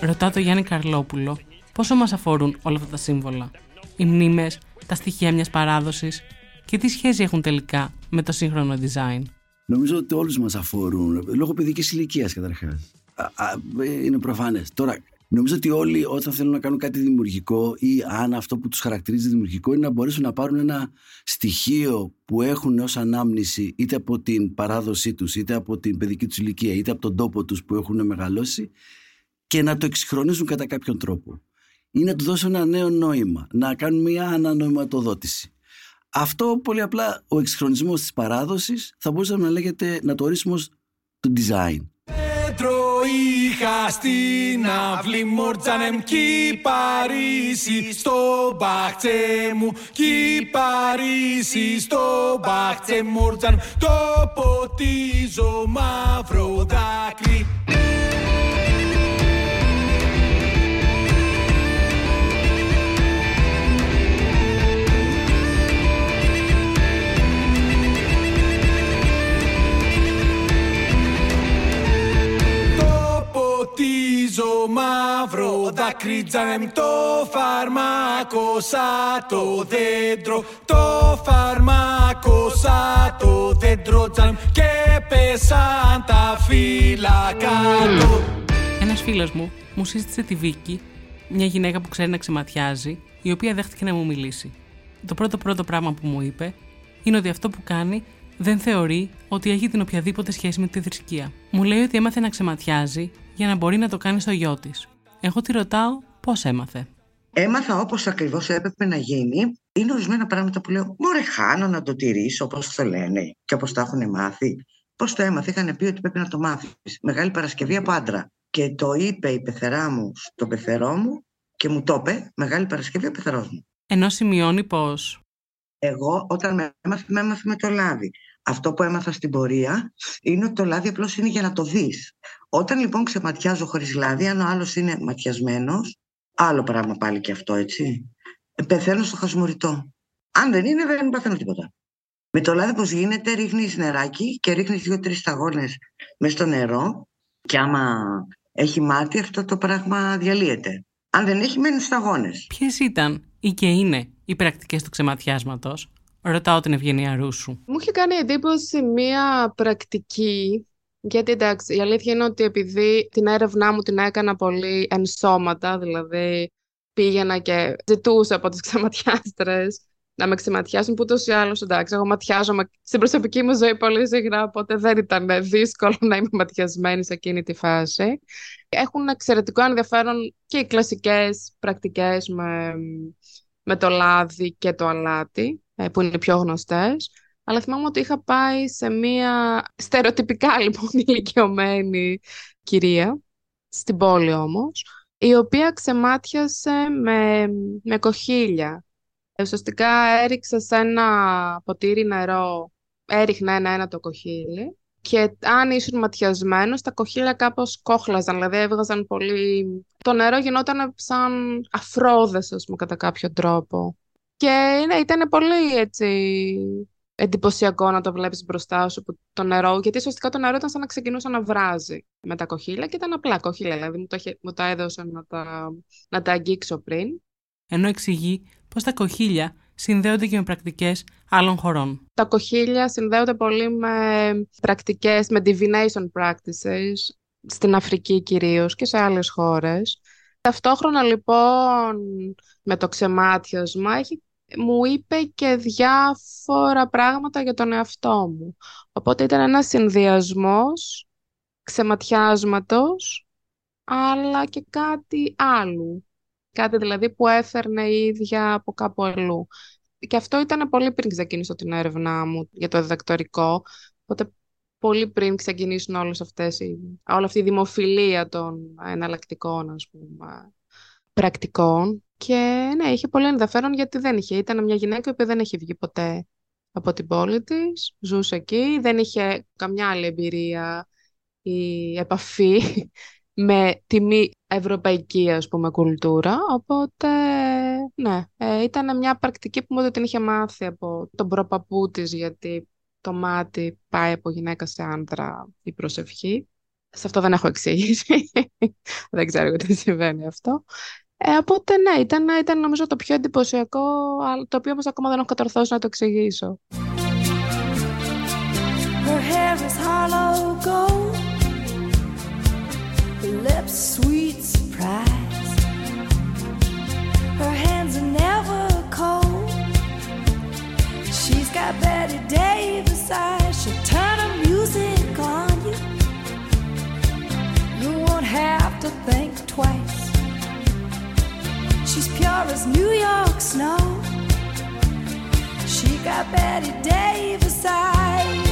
Ρωτά το Γιάννη Καρλόπουλο πόσο μας αφορούν όλα αυτά τα σύμβολα; Οι μνήμες, τα στοιχεία μιας παράδοσης και τι σχέση έχουν τελικά με το σύγχρονο design; Νομίζω ότι όλους μας αφορούν, λόγω παιδικής ηλικίας καταρχάς. είναι προφανές. Τώρα, Νομίζω ότι όλοι όταν θέλουν να κάνουν κάτι δημιουργικό ή αν αυτό που τους χαρακτηρίζει δημιουργικό είναι να μπορέσουν να πάρουν ένα στοιχείο που έχουν ως ανάμνηση είτε από την παράδοσή τους, είτε από την παιδική τους ηλικία, είτε από τον τόπο τους που έχουν μεγαλώσει και να το εξυγχρονίζουν κατά κάποιον τρόπο. Ή να του δώσουν ένα νέο νόημα, να κάνουν μια ανανοηματοδότηση. Αυτό πολύ απλά ο εξυγχρονισμός της παράδοσης θα μπορούσαμε να λέγεται να το ορίσουμε ως το design. Πέτρο είχα στην αυλή Μόρτζανεμ κι Παρίσι στο μπαχτσέ μου κι Παρίσι στο μπαχτσέ Μόρτζαν το ποτίζω μαύρο δάκρυ μαύρο δάκρυ τζανεμ το φαρμάκο σαν το δέντρο το φαρμάκο σαν το δέντρο τζανεμ και πέσαν τα φύλλα κάτω Ένας φίλος μου μου σύστησε τη Βίκη, μια γυναίκα που ξέρει να ξεματιάζει, η οποία δέχτηκε να μου μιλήσει. Το πρώτο πρώτο πράγμα που μου είπε είναι ότι αυτό που κάνει δεν θεωρεί ότι έχει την οποιαδήποτε σχέση με τη θρησκεία. Μου λέει ότι έμαθε να ξεματιάζει για να μπορεί να το κάνει στο γιο της. Εγώ τη ρωτάω πώς έμαθε. Έμαθα όπως ακριβώς έπρεπε να γίνει. Είναι ορισμένα πράγματα που λέω: Μωρέ, χάνω να το τηρήσω όπως το λένε και όπως το έχουν μάθει. Πώς το έμαθε, είχαν πει ότι πρέπει να το μάθεις. Μεγάλη Παρασκευή από άντρα. Και το είπε η πεθερά μου στον πεθερό μου και μου το είπε Μεγάλη Παρασκευή ο πεθερός μου. Ενώ σημειώνει πω. Εγώ όταν με έμαθα, με έμαθα με το λάδι. Αυτό που έμαθα στην πορεία είναι ότι το λάδι απλώς είναι για να το δεις. Όταν λοιπόν ξεματιάζω χωρίς λάδι, αν ο άλλος είναι ματιασμένος, άλλο πράγμα πάλι και αυτό, έτσι. Ε, Πεθαίνω στο χασμουριτό. Αν δεν είναι, δεν παθαίνω τίποτα. Με το λάδι πώ γίνεται, ρίχνει νεράκι και ρίχνεις δύο-τρεις σταγόνες μέσα στο νερό. Και άμα έχει μάτι, αυτό το πράγμα διαλύεται. Αν δεν έχει, μένουν σταγόνες. Ποιες ήταν ή και είναι οι πρακτικές του ξεματιάσματος, ρωτάω την Ευγενία Ρούσου. Μου είχε κάνει εντύπωση μία πρακτική, γιατί εντάξει, η αλήθεια είναι ότι επειδή την έρευνά μου την έκανα πολύ ενσώματα, δηλαδή πήγαινα και ζητούσα από τις ξεματιάστρες να με ξεματιάσουν, που ούτως ή άλλως εντάξει, εγώ ματιάζομαι στην προσωπική μου ζωή πολύ συχνά, οπότε δεν ήταν δύσκολο να είμαι ματιασμένη σε εκείνη τη φάση. Έχουν εξαιρετικό ενδιαφέρον και οι κλασικές πρακτικές με, με το λάδι και το αλάτι, ε, που είναι οι πιο γνωστές. Αλλά θυμάμαι ότι είχα πάει σε μία στερεοτυπικά λοιπόν ηλικιωμένη κυρία, στην πόλη όμως, η οποία ξεμάτιασε με, με κοχύλια. Ε, Ουσιαστικά έριξε σε ένα ποτήρι νερό, έριχνε ένα-ένα το κοχύλι και αν ήσουν ματιασμένος, τα κοχύλια κάπως κόχλαζαν, δηλαδή έβγαζαν πολύ... Το νερό γινόταν σαν αφρόδες, ας πούμε, κατά κάποιο τρόπο. Και ναι, ήταν πολύ έτσι εντυπωσιακό να το βλέπεις μπροστά σου που το νερό, γιατί ουσιαστικά το νερό ήταν σαν να ξεκινούσε να βράζει με τα κοχύλια και ήταν απλά κοχύλια, δηλαδή μου, το, είχε- μου τα έδωσε να τα, να τα αγγίξω πριν. Ενώ εξηγεί πω τα κοχύλια συνδέονται και με πρακτικές άλλων χωρών. Τα κοχύλια συνδέονται πολύ με πρακτικές, με divination practices, στην Αφρική κυρίως και σε άλλες χώρες. Ταυτόχρονα λοιπόν με το ξεμάτιασμα έχει, μου είπε και διάφορα πράγματα για τον εαυτό μου. Οπότε ήταν ένας συνδυασμός ξεματιάσματος αλλά και κάτι άλλου. Κάτι δηλαδή που έφερνε η ίδια από κάπου αλλού. Και αυτό ήταν πολύ πριν ξεκινήσω την έρευνά μου για το διδακτορικό. Οπότε πολύ πριν ξεκινήσουν όλες αυτές οι, όλη αυτή η δημοφιλία των εναλλακτικών ας πούμε, πρακτικών. Και ναι, είχε πολύ ενδιαφέρον γιατί δεν είχε. Ήταν μια γυναίκα που δεν είχε βγει ποτέ από την πόλη της, ζούσε εκεί, δεν είχε καμιά άλλη εμπειρία ή επαφή με τη μη ευρωπαϊκή ας πούμε κουλτούρα. Οπότε ναι ε, ήταν μια πρακτική που μου την είχε μάθει από τον προπαππού της γιατί το μάτι πάει από γυναίκα σε άντρα η προσευχή. Σε αυτό δεν έχω εξήγηση. Δεν ξέρω γιατί συμβαίνει αυτό ε, οπότε ναι, ήταν, ήταν νομίζω το πιο εντυπωσιακό, το οποίο όμως ακόμα δεν έχω κατορθώσει να το εξηγήσω. Her hair She's pure as New York snow. She got Betty Davis eyes.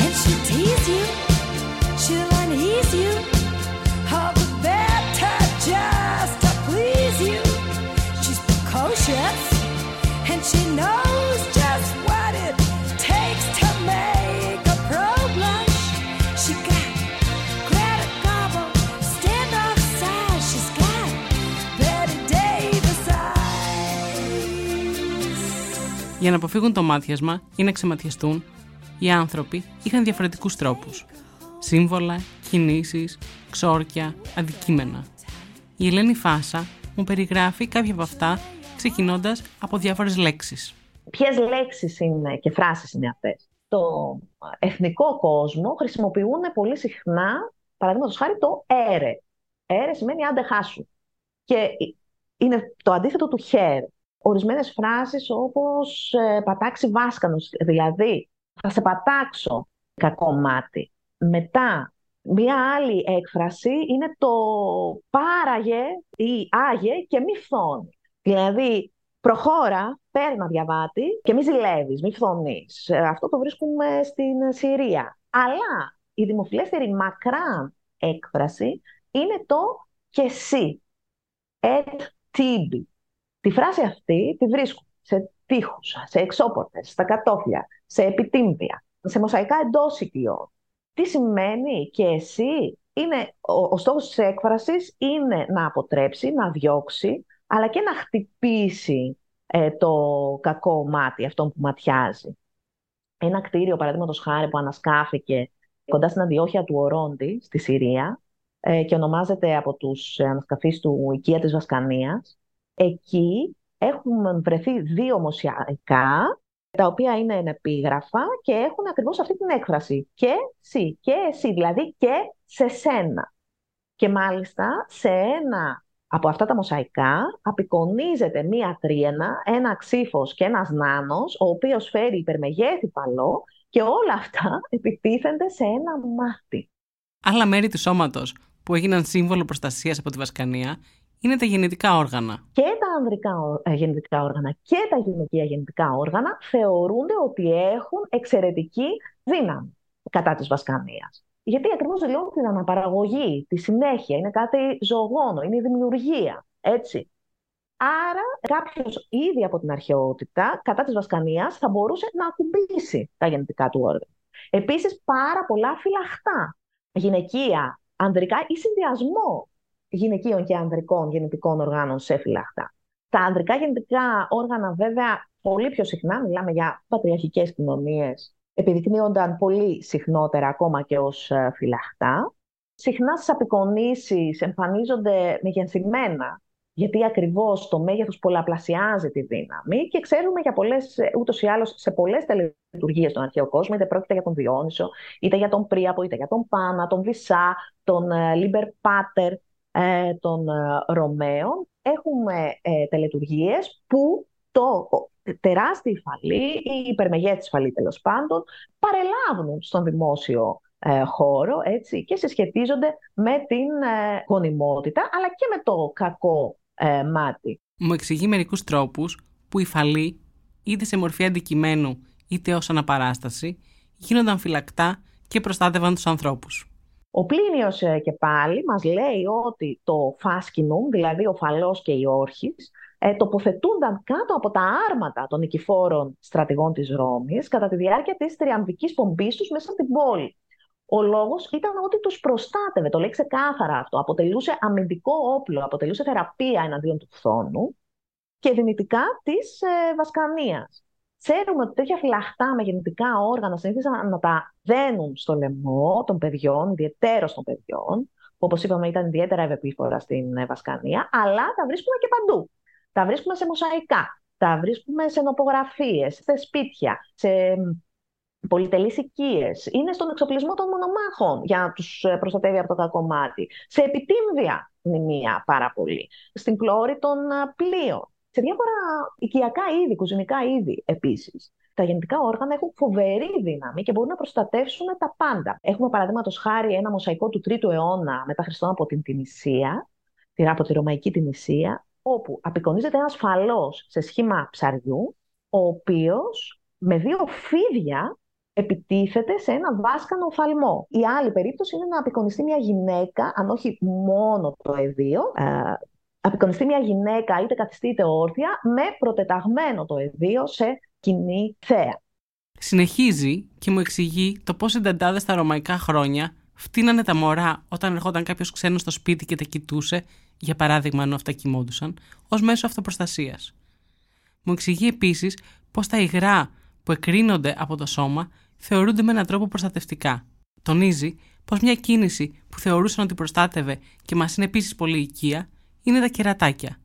And she'll tease you, she'll unease you. Για να αποφύγουν το μάτιασμα ή να ξεματιαστούν, οι άνθρωποι είχαν διαφορετικούς τρόπους. Σύμβολα, κινήσεις, ξόρκια, αντικείμενα. Η Ελένη Φάσα μου περιγράφει κάποια από αυτά ξεκινώντας από διάφορες λέξεις. Ποιες λέξεις είναι και φράσεις είναι αυτές; Το εθνικό κόσμο χρησιμοποιούν πολύ συχνά, παραδείγματος χάρη, το έρε. Έρε σημαίνει άντε χάσου. Και είναι το αντίθετο του χέρ. Ορισμένες φράσεις όπως ε, πατάξει βάσκανος, δηλαδή θα σε πατάξω κακό μάτι. Μετά, μία άλλη έκφραση είναι το πάραγε ή άγε και μη φθόνεις. Δηλαδή, προχώρα, παίρνα διαβάτη και μη ζηλεύεις, μη φθονείς. Ε, Αυτό το βρίσκουμε στην Συρία. Αλλά η δημοφιλέστερη μακρά έκφραση είναι το και εσύ. Et tibi. Τη φράση αυτή τη βρίσκουμε σε τείχους, σε εξώπορτες, στα κατόφλια, σε επιτύμπια, σε μοσαϊκά εντός οικειών. Τι σημαίνει και εσύ, είναι, ο, ο στόχος της έκφρασης είναι να αποτρέψει, να διώξει, αλλά και να χτυπήσει ε, το κακό μάτι, αυτό που ματιάζει. Ένα κτίριο, παραδείγματος χάρη, που ανασκάφηκε κοντά στην αντιόχεια του Ορόντι, στη Συρία, ε, και ονομάζεται από τους ανασκαφείς του Οικία της Βασκανίας. Εκεί έχουν βρεθεί δύο μοσιακά, τα οποία είναι επίγραφα και έχουν ακριβώς αυτή την έκφραση. Και εσύ, και εσύ, δηλαδή και σε σένα. Και μάλιστα σε ένα από αυτά τα μοσαϊκά απεικονίζεται μία τρίενα, ένα ξύφος και ένας νάνος, ο οποίος φέρει υπερμεγέθη παλό και όλα αυτά επιτίθενται σε ένα μάτι. Άλλα μέρη του σώματος που έγιναν σύμβολο προστασίας από τη Βασκανία είναι τα γεννητικά όργανα. Και τα ανδρικά ό- ε, γεννητικά όργανα και τα γυναικεία γεννητικά όργανα θεωρούνται ότι έχουν εξαιρετική δύναμη κατά της βασκανίας. Γιατί ακριβώς δηλώνουν την αναπαραγωγή, τη συνέχεια, είναι κάτι ζωογόνο, είναι η δημιουργία, έτσι. Άρα κάποιος ήδη από την αρχαιότητα, κατά της βασκανίας, θα μπορούσε να ακουμπήσει τα γεννητικά του όργανα. Επίσης πάρα πολλά φυλαχτά, γυναικεία, ανδρικά ή συνδυασμό γυναικείων και ανδρικών γεννητικών οργάνων σε φυλαχτά. Τα ανδρικά γεννητικά όργανα βέβαια πολύ πιο συχνά, μιλάμε για πατριαρχικές κοινωνίες, επιδεικνύονταν πολύ συχνότερα ακόμα και ως ε, φυλαχτά. Συχνά στις απεικονίσεις εμφανίζονται μεγενθυμένα, γιατί ακριβώς το μέγεθος πολλαπλασιάζει τη δύναμη και ξέρουμε για πολλές, ε, ούτως ή άλλως σε πολλές τελετουργίες στον αρχαίο κόσμο, είτε πρόκειται για τον Διόνυσο, είτε για τον Πρίαπο, είτε για τον Πάνα, τον Βησά, τον ε, Λίμπερ Πάτερ, ε, των ε, Ρωμαίων. Έχουμε ε, τελετουργίες που το τεράστιοι φαλλοί ή υπερμεγέθεις φαλλοί τέλος πάντων παρελαύνουν στον δημόσιο ε, χώρο έτσι, και συσχετίζονται με την ε, γονιμότητα αλλά και με το κακό ε, μάτι. Μου εξηγεί μερικούς τρόπους που οι φαλλοί, είτε σε μορφή αντικειμένου είτε ως αναπαράσταση, γίνονταν φυλακτά και προστάτευαν τους ανθρώπους. Ο Πλίνιος ε, και πάλι μας λέει ότι το φάσκινουμ, δηλαδή ο φαλός και η όρχης, ε, τοποθετούνταν κάτω από τα άρματα των νικηφόρων στρατηγών της Ρώμης κατά τη διάρκεια της τριαμβικής πομπής τους μέσα στην πόλη. Ο λόγος ήταν ότι τους προστάτευε, το λέει ξεκάθαρα αυτό, αποτελούσε αμυντικό όπλο, αποτελούσε θεραπεία εναντίον του φθόνου και δυνητικά της ε, Βασκανίας. Ξέρουμε ότι τέτοια φυλαχτά με γεννητικά όργανα συνήθισαν να τα δένουν στο λαιμό των παιδιών, ιδιαίτερω των παιδιών, που όπως είπαμε ήταν ιδιαίτερα ευεπίφορα στην ε, Βασκανία, αλλά τα βρίσκουμε και παντού. Τα βρίσκουμε σε μοσαϊκά, τα βρίσκουμε σε νοπογραφίες, σε σπίτια, σε πολυτελείς οικίες. Είναι στον εξοπλισμό των μονομάχων για να τους ε, προστατεύει από το κακό μάτι. Σε επιτύμβια μνημεία πάρα πολύ. Στην πλώρη των ε, πλοίων. Σε διάφορα οικιακά είδη, κουζινικά είδη επίσης. τα γεννητικά όργανα έχουν φοβερή δύναμη και μπορούν να προστατεύσουν τα πάντα. Έχουμε παραδείγματος χάρη ένα μοσαϊκό του 3ου αιώνα μετά Χριστόν από την Τινησία, από τη Ρωμαϊκή Τινησία, όπου απεικονίζεται ένας φαλός σε σχήμα ψαριού, ο οποίος με δύο φίδια επιτίθεται σε ένα βάσκανο οφθαλμό. Η άλλη περίπτωση είναι να απεικονιστεί μια γυναίκα, αν όχι μόνο το εδίο, ε, απεικονιστεί μια γυναίκα είτε καθιστή είτε όρθια, με προτεταγμένο το εδίο σε κοινή θέα. Συνεχίζει και μου εξηγεί το πώς οι νταντάδες στα ρωμαϊκά χρόνια φτύνανε τα μωρά όταν ερχόταν κάποιος ξένος στο σπίτι και τα κοιτούσε, για παράδειγμα ενώ αυτά κοιμόντουσαν, ως μέσο αυτοπροστασίας. Μου εξηγεί επίσης πω τα υγρά που εκρίνονται από το σώμα θεωρούνται με έναν τρόπο προστατευτικά. Τονίζει πως μια κίνηση που θεωρούσαν ότι προστάτευε και μας είναι επίσης πολύ οικία είναι τα κερατάκια.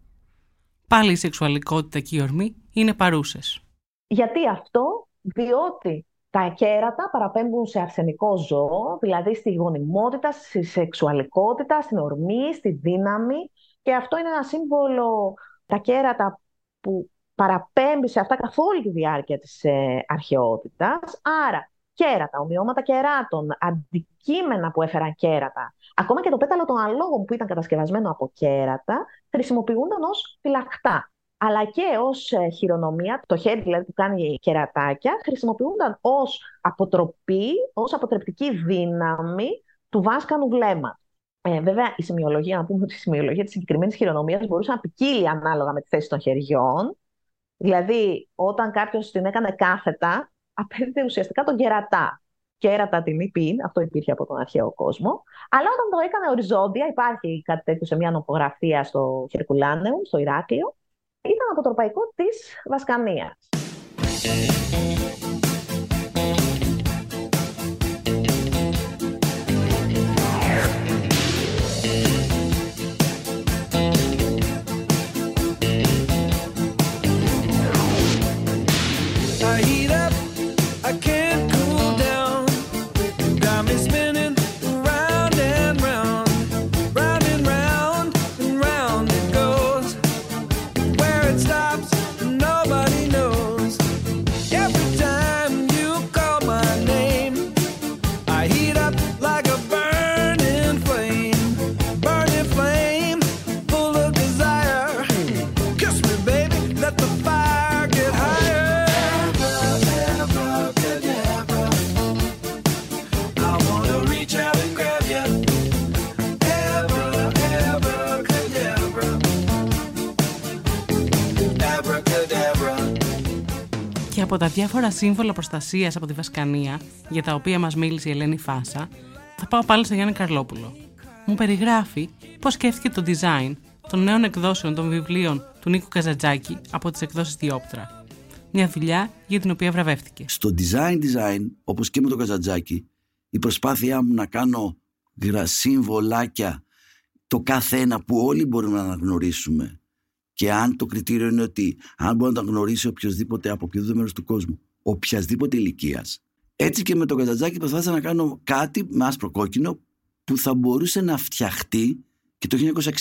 Πάλι η σεξουαλικότητα και η ορμή είναι παρούσες. Γιατί αυτό, διότι τα κέρατα παραπέμπουν σε αρσενικό ζώο, δηλαδή στη γονιμότητα, στη σεξουαλικότητα, στην ορμή, στη δύναμη και αυτό είναι ένα σύμβολο, τα κέρατα που παραπέμπει σε αυτά καθ' όλη τη διάρκεια της ε, αρχαιότητας. Άρα, κέρατα, ομοιώματα κεράτων, αντικείμενα που έφεραν κέρατα, ακόμα και το πέταλο των αλόγων που ήταν κατασκευασμένο από κέρατα, χρησιμοποιούνταν ως φυλακτά. Αλλά και ως χειρονομία, το χέρι δηλαδή που κάνει κερατάκια, χρησιμοποιούνταν ως αποτροπή, ως αποτρεπτική δύναμη του βάσκανου βλέμμα. Ε, βέβαια, η σημειολογία, να πούμε ότι η σημειολογία της συγκεκριμένης χειρονομίας μπορούσε να ποικίλει ανάλογα με τη θέση των χεριών. Δηλαδή, όταν κάποιος την έκανε κάθετα, απέδιδε ουσιαστικά τον κερατά. Κέρατα την υπήν, αυτό υπήρχε από τον αρχαίο κόσμο. Αλλά όταν το έκανε οριζόντια, υπάρχει κάτι τέτοιο σε μια νοπογραφία στο Χερκουλάνεου, στο Ηράκλειο, ήταν αποτροπαϊκό της Βασκανίας. Από τα διάφορα σύμβολα προστασίας από τη Βασκανία, για τα οποία μας μίλησε η Ελένη Φάσα, θα πάω πάλι στο Γιάννη Καρλόπουλο. Μου περιγράφει πώς σκέφτηκε το design των νέων εκδόσεων των βιβλίων του Νίκου Καζατζάκη από τις εκδόσεις Διόπτρα. Μια δουλειά για την οποία βραβεύτηκε. Στο design design, όπως και με το Καζατζάκι, η προσπάθειά μου να κάνω γρα- συμβολάκια το κάθε ένα που όλοι μπορούμε να αναγνωρίσουμε και αν το κριτήριο είναι ότι αν μπορεί να το γνωρίσει οποιοδήποτε από οποιοδήποτε μέρος του κόσμου, οποιασδήποτε ηλικίας. Έτσι και με το Καζατζάκι προσπάθησα να κάνω κάτι με άσπρο κόκκινο που θα μπορούσε να φτιαχτεί και το 1960.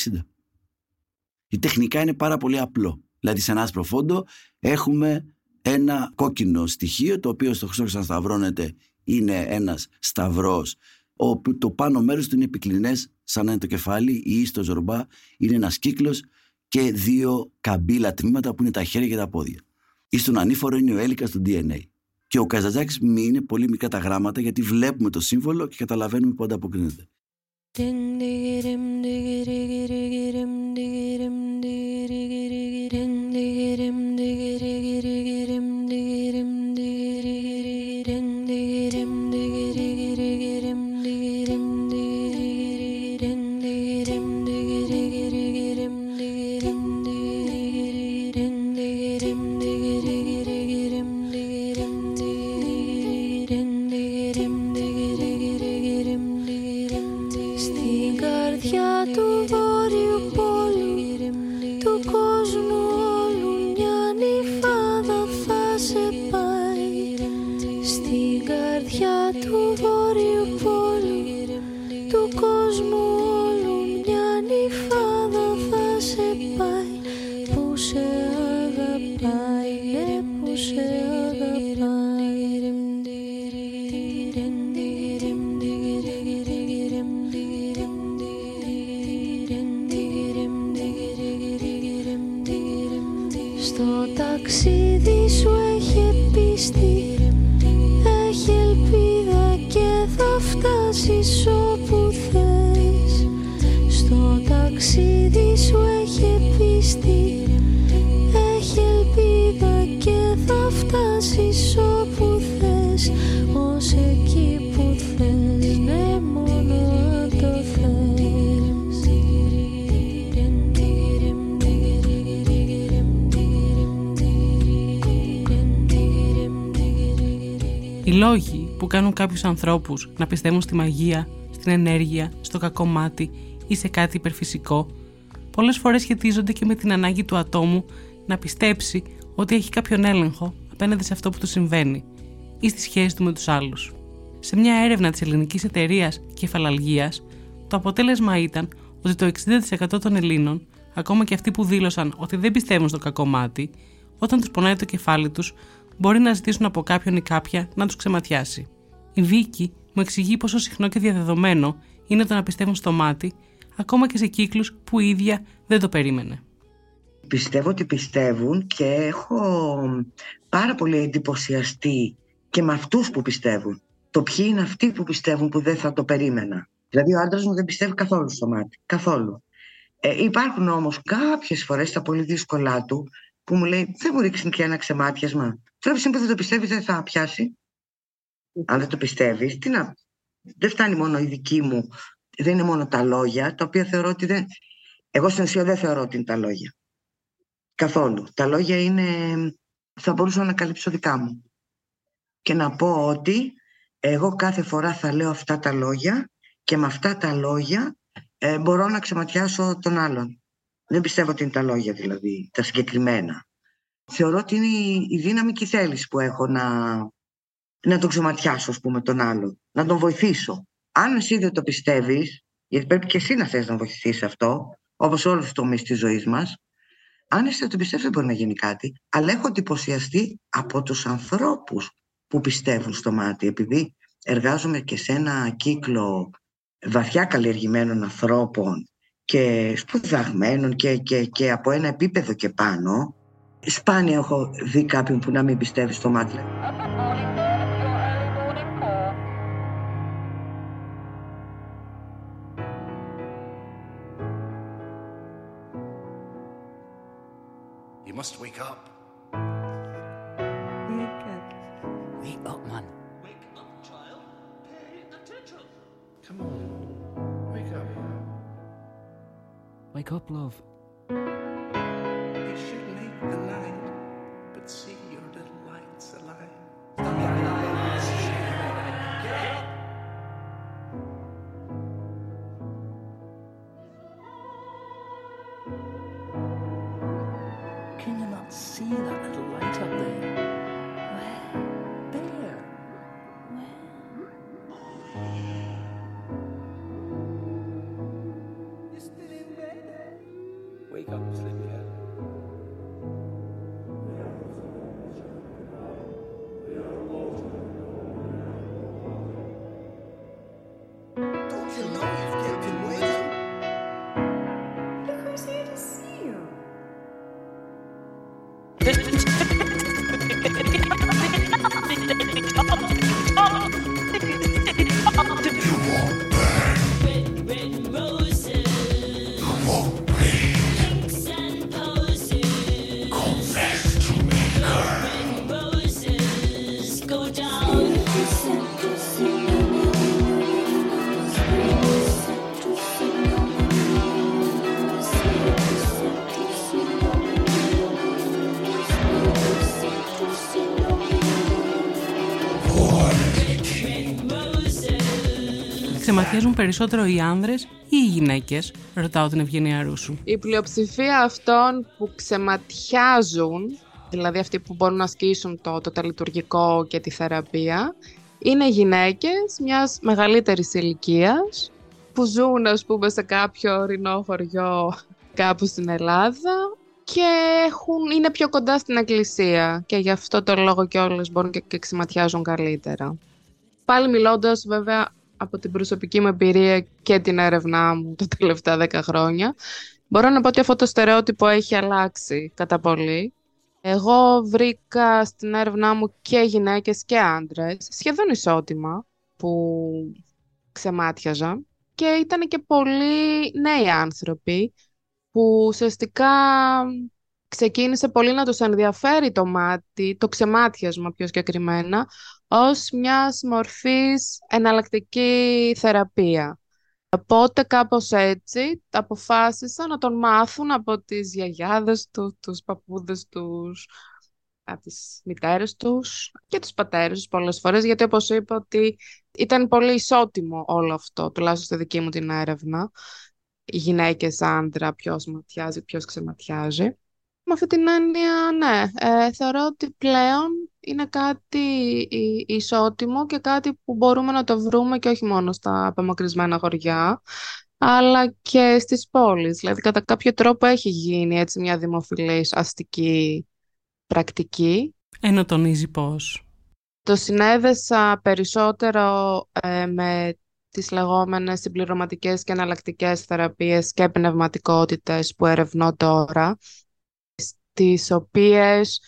Η τεχνικά είναι πάρα πολύ απλό. Δηλαδή σε ένα άσπρο φόντο έχουμε ένα κόκκινο στοιχείο το οποίο στο Χριστό σταυρώνεται είναι ένας σταυρός όπου το πάνω μέρος του είναι επικλινές σαν να είναι το κεφάλι ή στο ζορμπά είναι ένας κύκλος και δύο καμπύλα τμήματα που είναι τα χέρια και τα πόδια. Ή στον ανήφορο είναι ο έλικας του DNA. Και ο Καζατζάκης μη είναι πολύ μικρά τα γράμματα γιατί βλέπουμε το σύμβολο και καταλαβαίνουμε πού ανταποκρίνεται. Κάνουν κάποιους ανθρώπους να πιστεύουν στη μαγεία, στην ενέργεια, στο κακό μάτι ή σε κάτι υπερφυσικό, πολλές φορές σχετίζονται και με την ανάγκη του ατόμου να πιστέψει ότι έχει κάποιον έλεγχο απέναντι σε αυτό που του συμβαίνει ή στη σχέση του με τους άλλους. Σε μια έρευνα της ελληνικής εταιρείας κεφαλαλγίας, το αποτέλεσμα ήταν ότι το 60% των Ελλήνων, ακόμα και αυτοί που δήλωσαν ότι δεν πιστεύουν στο κακό μάτι, όταν τους πονάει το κεφάλι τους, μπορεί να ζητήσουν από κάποιον ή κάποια να τους ξεματιάσει. Η Βίκη μου εξηγεί πόσο συχνό και διαδεδομένο είναι το να πιστεύουν στο μάτι, ακόμα και σε κύκλους που η ίδια δεν το περίμενε. Πιστεύω ότι πιστεύουν και έχω πάρα πολύ εντυπωσιαστεί και με αυτούς που πιστεύουν. Το ποιοι είναι αυτοί που πιστεύουν που δεν θα το περίμενα. Δηλαδή ο άντρας μου δεν πιστεύει καθόλου στο μάτι. Καθόλου. Ε, υπάρχουν όμως κάποιες φορές τα πολύ δύσκολά του που μου λέει δεν μου ρίξει και ένα ξεμάτιασμα. Τώρα που δεν το πιστεύεις δεν θα πιάσει. Αν δεν το πιστεύεις, τι να. Δεν φτάνει μόνο η δική μου, δεν είναι μόνο τα λόγια, τα οποία θεωρώ ότι δεν. Εγώ στην ουσία δεν θεωρώ ότι είναι τα λόγια. Καθόλου. Τα λόγια είναι. θα μπορούσα να καλύψω δικά μου. Και να πω ότι εγώ κάθε φορά θα λέω αυτά τα λόγια και με αυτά τα λόγια ε, μπορώ να ξεματιάσω τον άλλον. Δεν πιστεύω ότι είναι τα λόγια δηλαδή, τα συγκεκριμένα. Θεωρώ ότι είναι η, η δύναμη και η θέληση που έχω να, να τον ξεματιάσω, ας πούμε, τον άλλον. Να τον βοηθήσω. Αν εσύ δεν το πιστεύεις, γιατί πρέπει και εσύ να θες να βοηθήσεις αυτό, όπως όλους τους τομείς της ζωής μας, αν εσύ δεν το πιστεύεις δεν μπορεί να γίνει κάτι. Αλλά έχω εντυπωσιαστεί από τους ανθρώπους που πιστεύουν στο μάτι, επειδή εργάζομαι και σε ένα κύκλο βαθιά καλλιεργημένων ανθρώπων και σπουδαγμένων και, και, και από ένα επίπεδο και πάνω, σπάνια έχω δει κάποιον που να μην πιστεύει στο μάτι. Must wake up. Wake up. Wake up, man. Wake up, child. Pay attention. Come on. Wake up. Wake up, love. See that little light up there? Ξεματιάζουν περισσότερο οι άνδρες ή οι γυναίκες, ρωτάω την Ευγενία Ρούσου. Η πλειοψηφία αυτών που ξεματιάζουν, δηλαδή αυτοί που μπορούν να ασκήσουν το, το τελειτουργικό και τη θεραπεία, είναι γυναίκες μιας μεγαλύτερης ηλικίας που ζουν ας πούμε σε κάποιο ορεινό χωριό κάπου στην Ελλάδα και έχουν, είναι πιο κοντά στην εκκλησία και γι' αυτό το λόγο και όλες μπορούν και, και ξεματιάζουν καλύτερα. Πάλι μιλώντας βέβαια από την προσωπική μου εμπειρία και την έρευνά μου τα τελευταία δέκα χρόνια, μπορώ να πω ότι αυτό το στερεότυπο έχει αλλάξει κατά πολύ Εγώ βρήκα στην έρευνά μου και γυναίκες και άντρες, σχεδόν ισότιμα, που ξεμάτιαζαν. Και ήταν και πολλοί νέοι άνθρωποι που ουσιαστικά ξεκίνησε πολύ να τους ενδιαφέρει το μάτι, το ξεμάτιασμα πιο συγκεκριμένα, ως μιας μορφής εναλλακτική θεραπεία. Οπότε κάπως έτσι αποφάσισαν να τον μάθουν από τις γιαγιάδες του, τους παππούδες τους, από τις μητέρες τους και τους πατέρες τους πολλές φορές, γιατί όπως είπα ότι ήταν πολύ ισότιμο όλο αυτό, τουλάχιστον στη δική μου την έρευνα. Οι γυναίκες, άντρα, ποιος ματιάζει, ποιος ξεματιάζει. Με αυτή την έννοια, ναι, ε, θεωρώ ότι πλέον είναι κάτι ι- ισότιμο και κάτι που μπορούμε να το βρούμε και όχι μόνο στα απομακρυσμένα χωριά, αλλά και στις πόλεις. Δηλαδή, κατά κάποιο τρόπο έχει γίνει έτσι μια δημοφιλής αστική πρακτική. Ενώ τονίζει πώς. Το συνέδεσα περισσότερο ε, με τις λεγόμενες συμπληρωματικές και εναλλακτικές θεραπείες και πνευματικότητες που ερευνώ τώρα, στις οποίες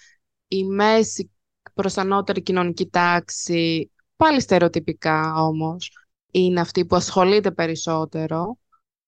η μέση προς ανώτερη κοινωνική τάξη, πάλι στερεοτυπικά όμως, είναι αυτή που ασχολείται περισσότερο.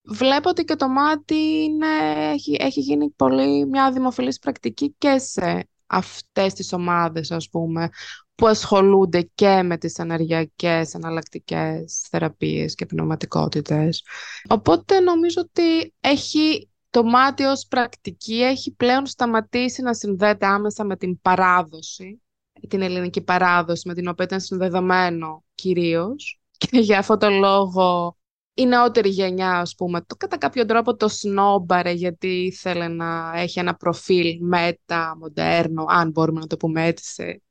Βλέπω ότι και το μάτι είναι, έχει, έχει γίνει πολύ μια δημοφιλής πρακτική και σε αυτές τις ομάδες, ας πούμε, που ασχολούνται και με τις ενεργειακές εναλλακτικές θεραπείες και πνευματικότητες. Οπότε νομίζω ότι έχει το μάτι ως πρακτική έχει πλέον σταματήσει να συνδέεται άμεσα με την παράδοση, την ελληνική παράδοση με την οποία ήταν συνδεδεμένο κυρίως και για αυτό το λόγο η νεότερη γενιά, ας πούμε, το, κατά κάποιο τρόπο το σνόμπαρε γιατί ήθελε να έχει ένα προφίλ μετα, μοντέρνο, αν μπορούμε να το πούμε έτσι σε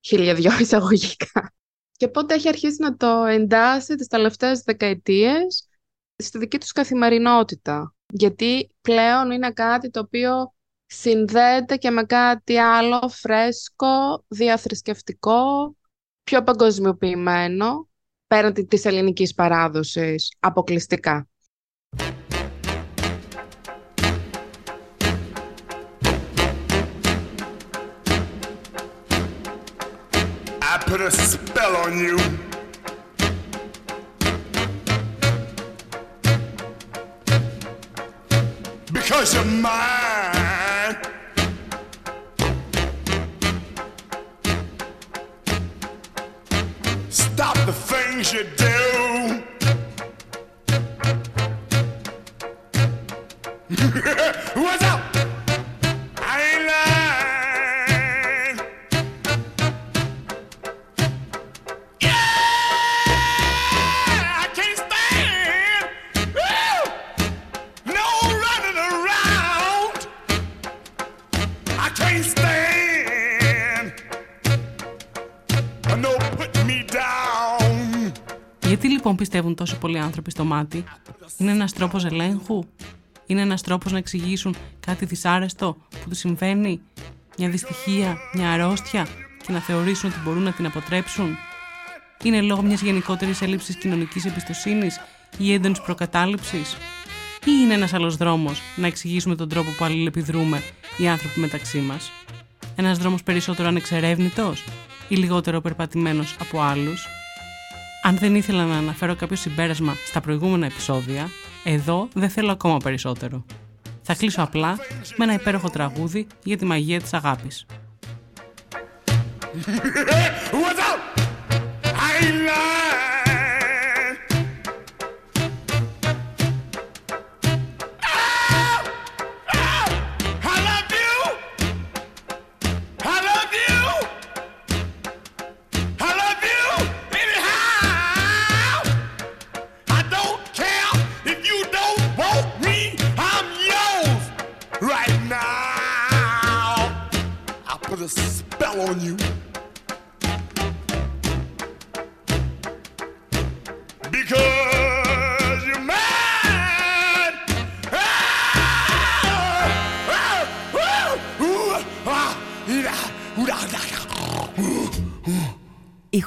χίλια δυο εισαγωγικά. Και πότε έχει αρχίσει να το εντάσσει τις τελευταίες δεκαετίες στη δική τους καθημερινότητα. Γιατί πλέον είναι κάτι το οποίο συνδέεται και με κάτι άλλο φρέσκο, διαθρησκευτικό, πιο παγκοσμιοποιημένο, πέραν τη- της ελληνικής παράδοσης, αποκλειστικά. I put a spell on you. Because you're mine. Stop the things you do. Γιατί λοιπόν πιστεύουν τόσο πολλοί άνθρωποι στο μάτι, Είναι ένας τρόπος ελέγχου, Είναι ένας τρόπος να εξηγήσουν κάτι δυσάρεστο που τους συμβαίνει, μια δυστυχία, μια αρρώστια και να θεωρήσουν ότι μπορούν να την αποτρέψουν; Είναι λόγω μιας γενικότερης έλλειψης κοινωνικής εμπιστοσύνης ή έντονης προκατάληψης; Ή είναι ένας άλλος δρόμος να εξηγήσουμε τον τρόπο που αλληλεπιδρούμε οι άνθρωποι μεταξύ μας; Ένας δρόμος περισσότερο ανεξερεύνητος ή λιγότερο περπατημένος από άλλους; Αν δεν ήθελα να αναφέρω κάποιο συμπέρασμα στα προηγούμενα επεισόδια, εδώ δεν θέλω ακόμα περισσότερο. Θα κλείσω απλά με ένα υπέροχο τραγούδι για τη μαγεία της αγάπης. What's up? I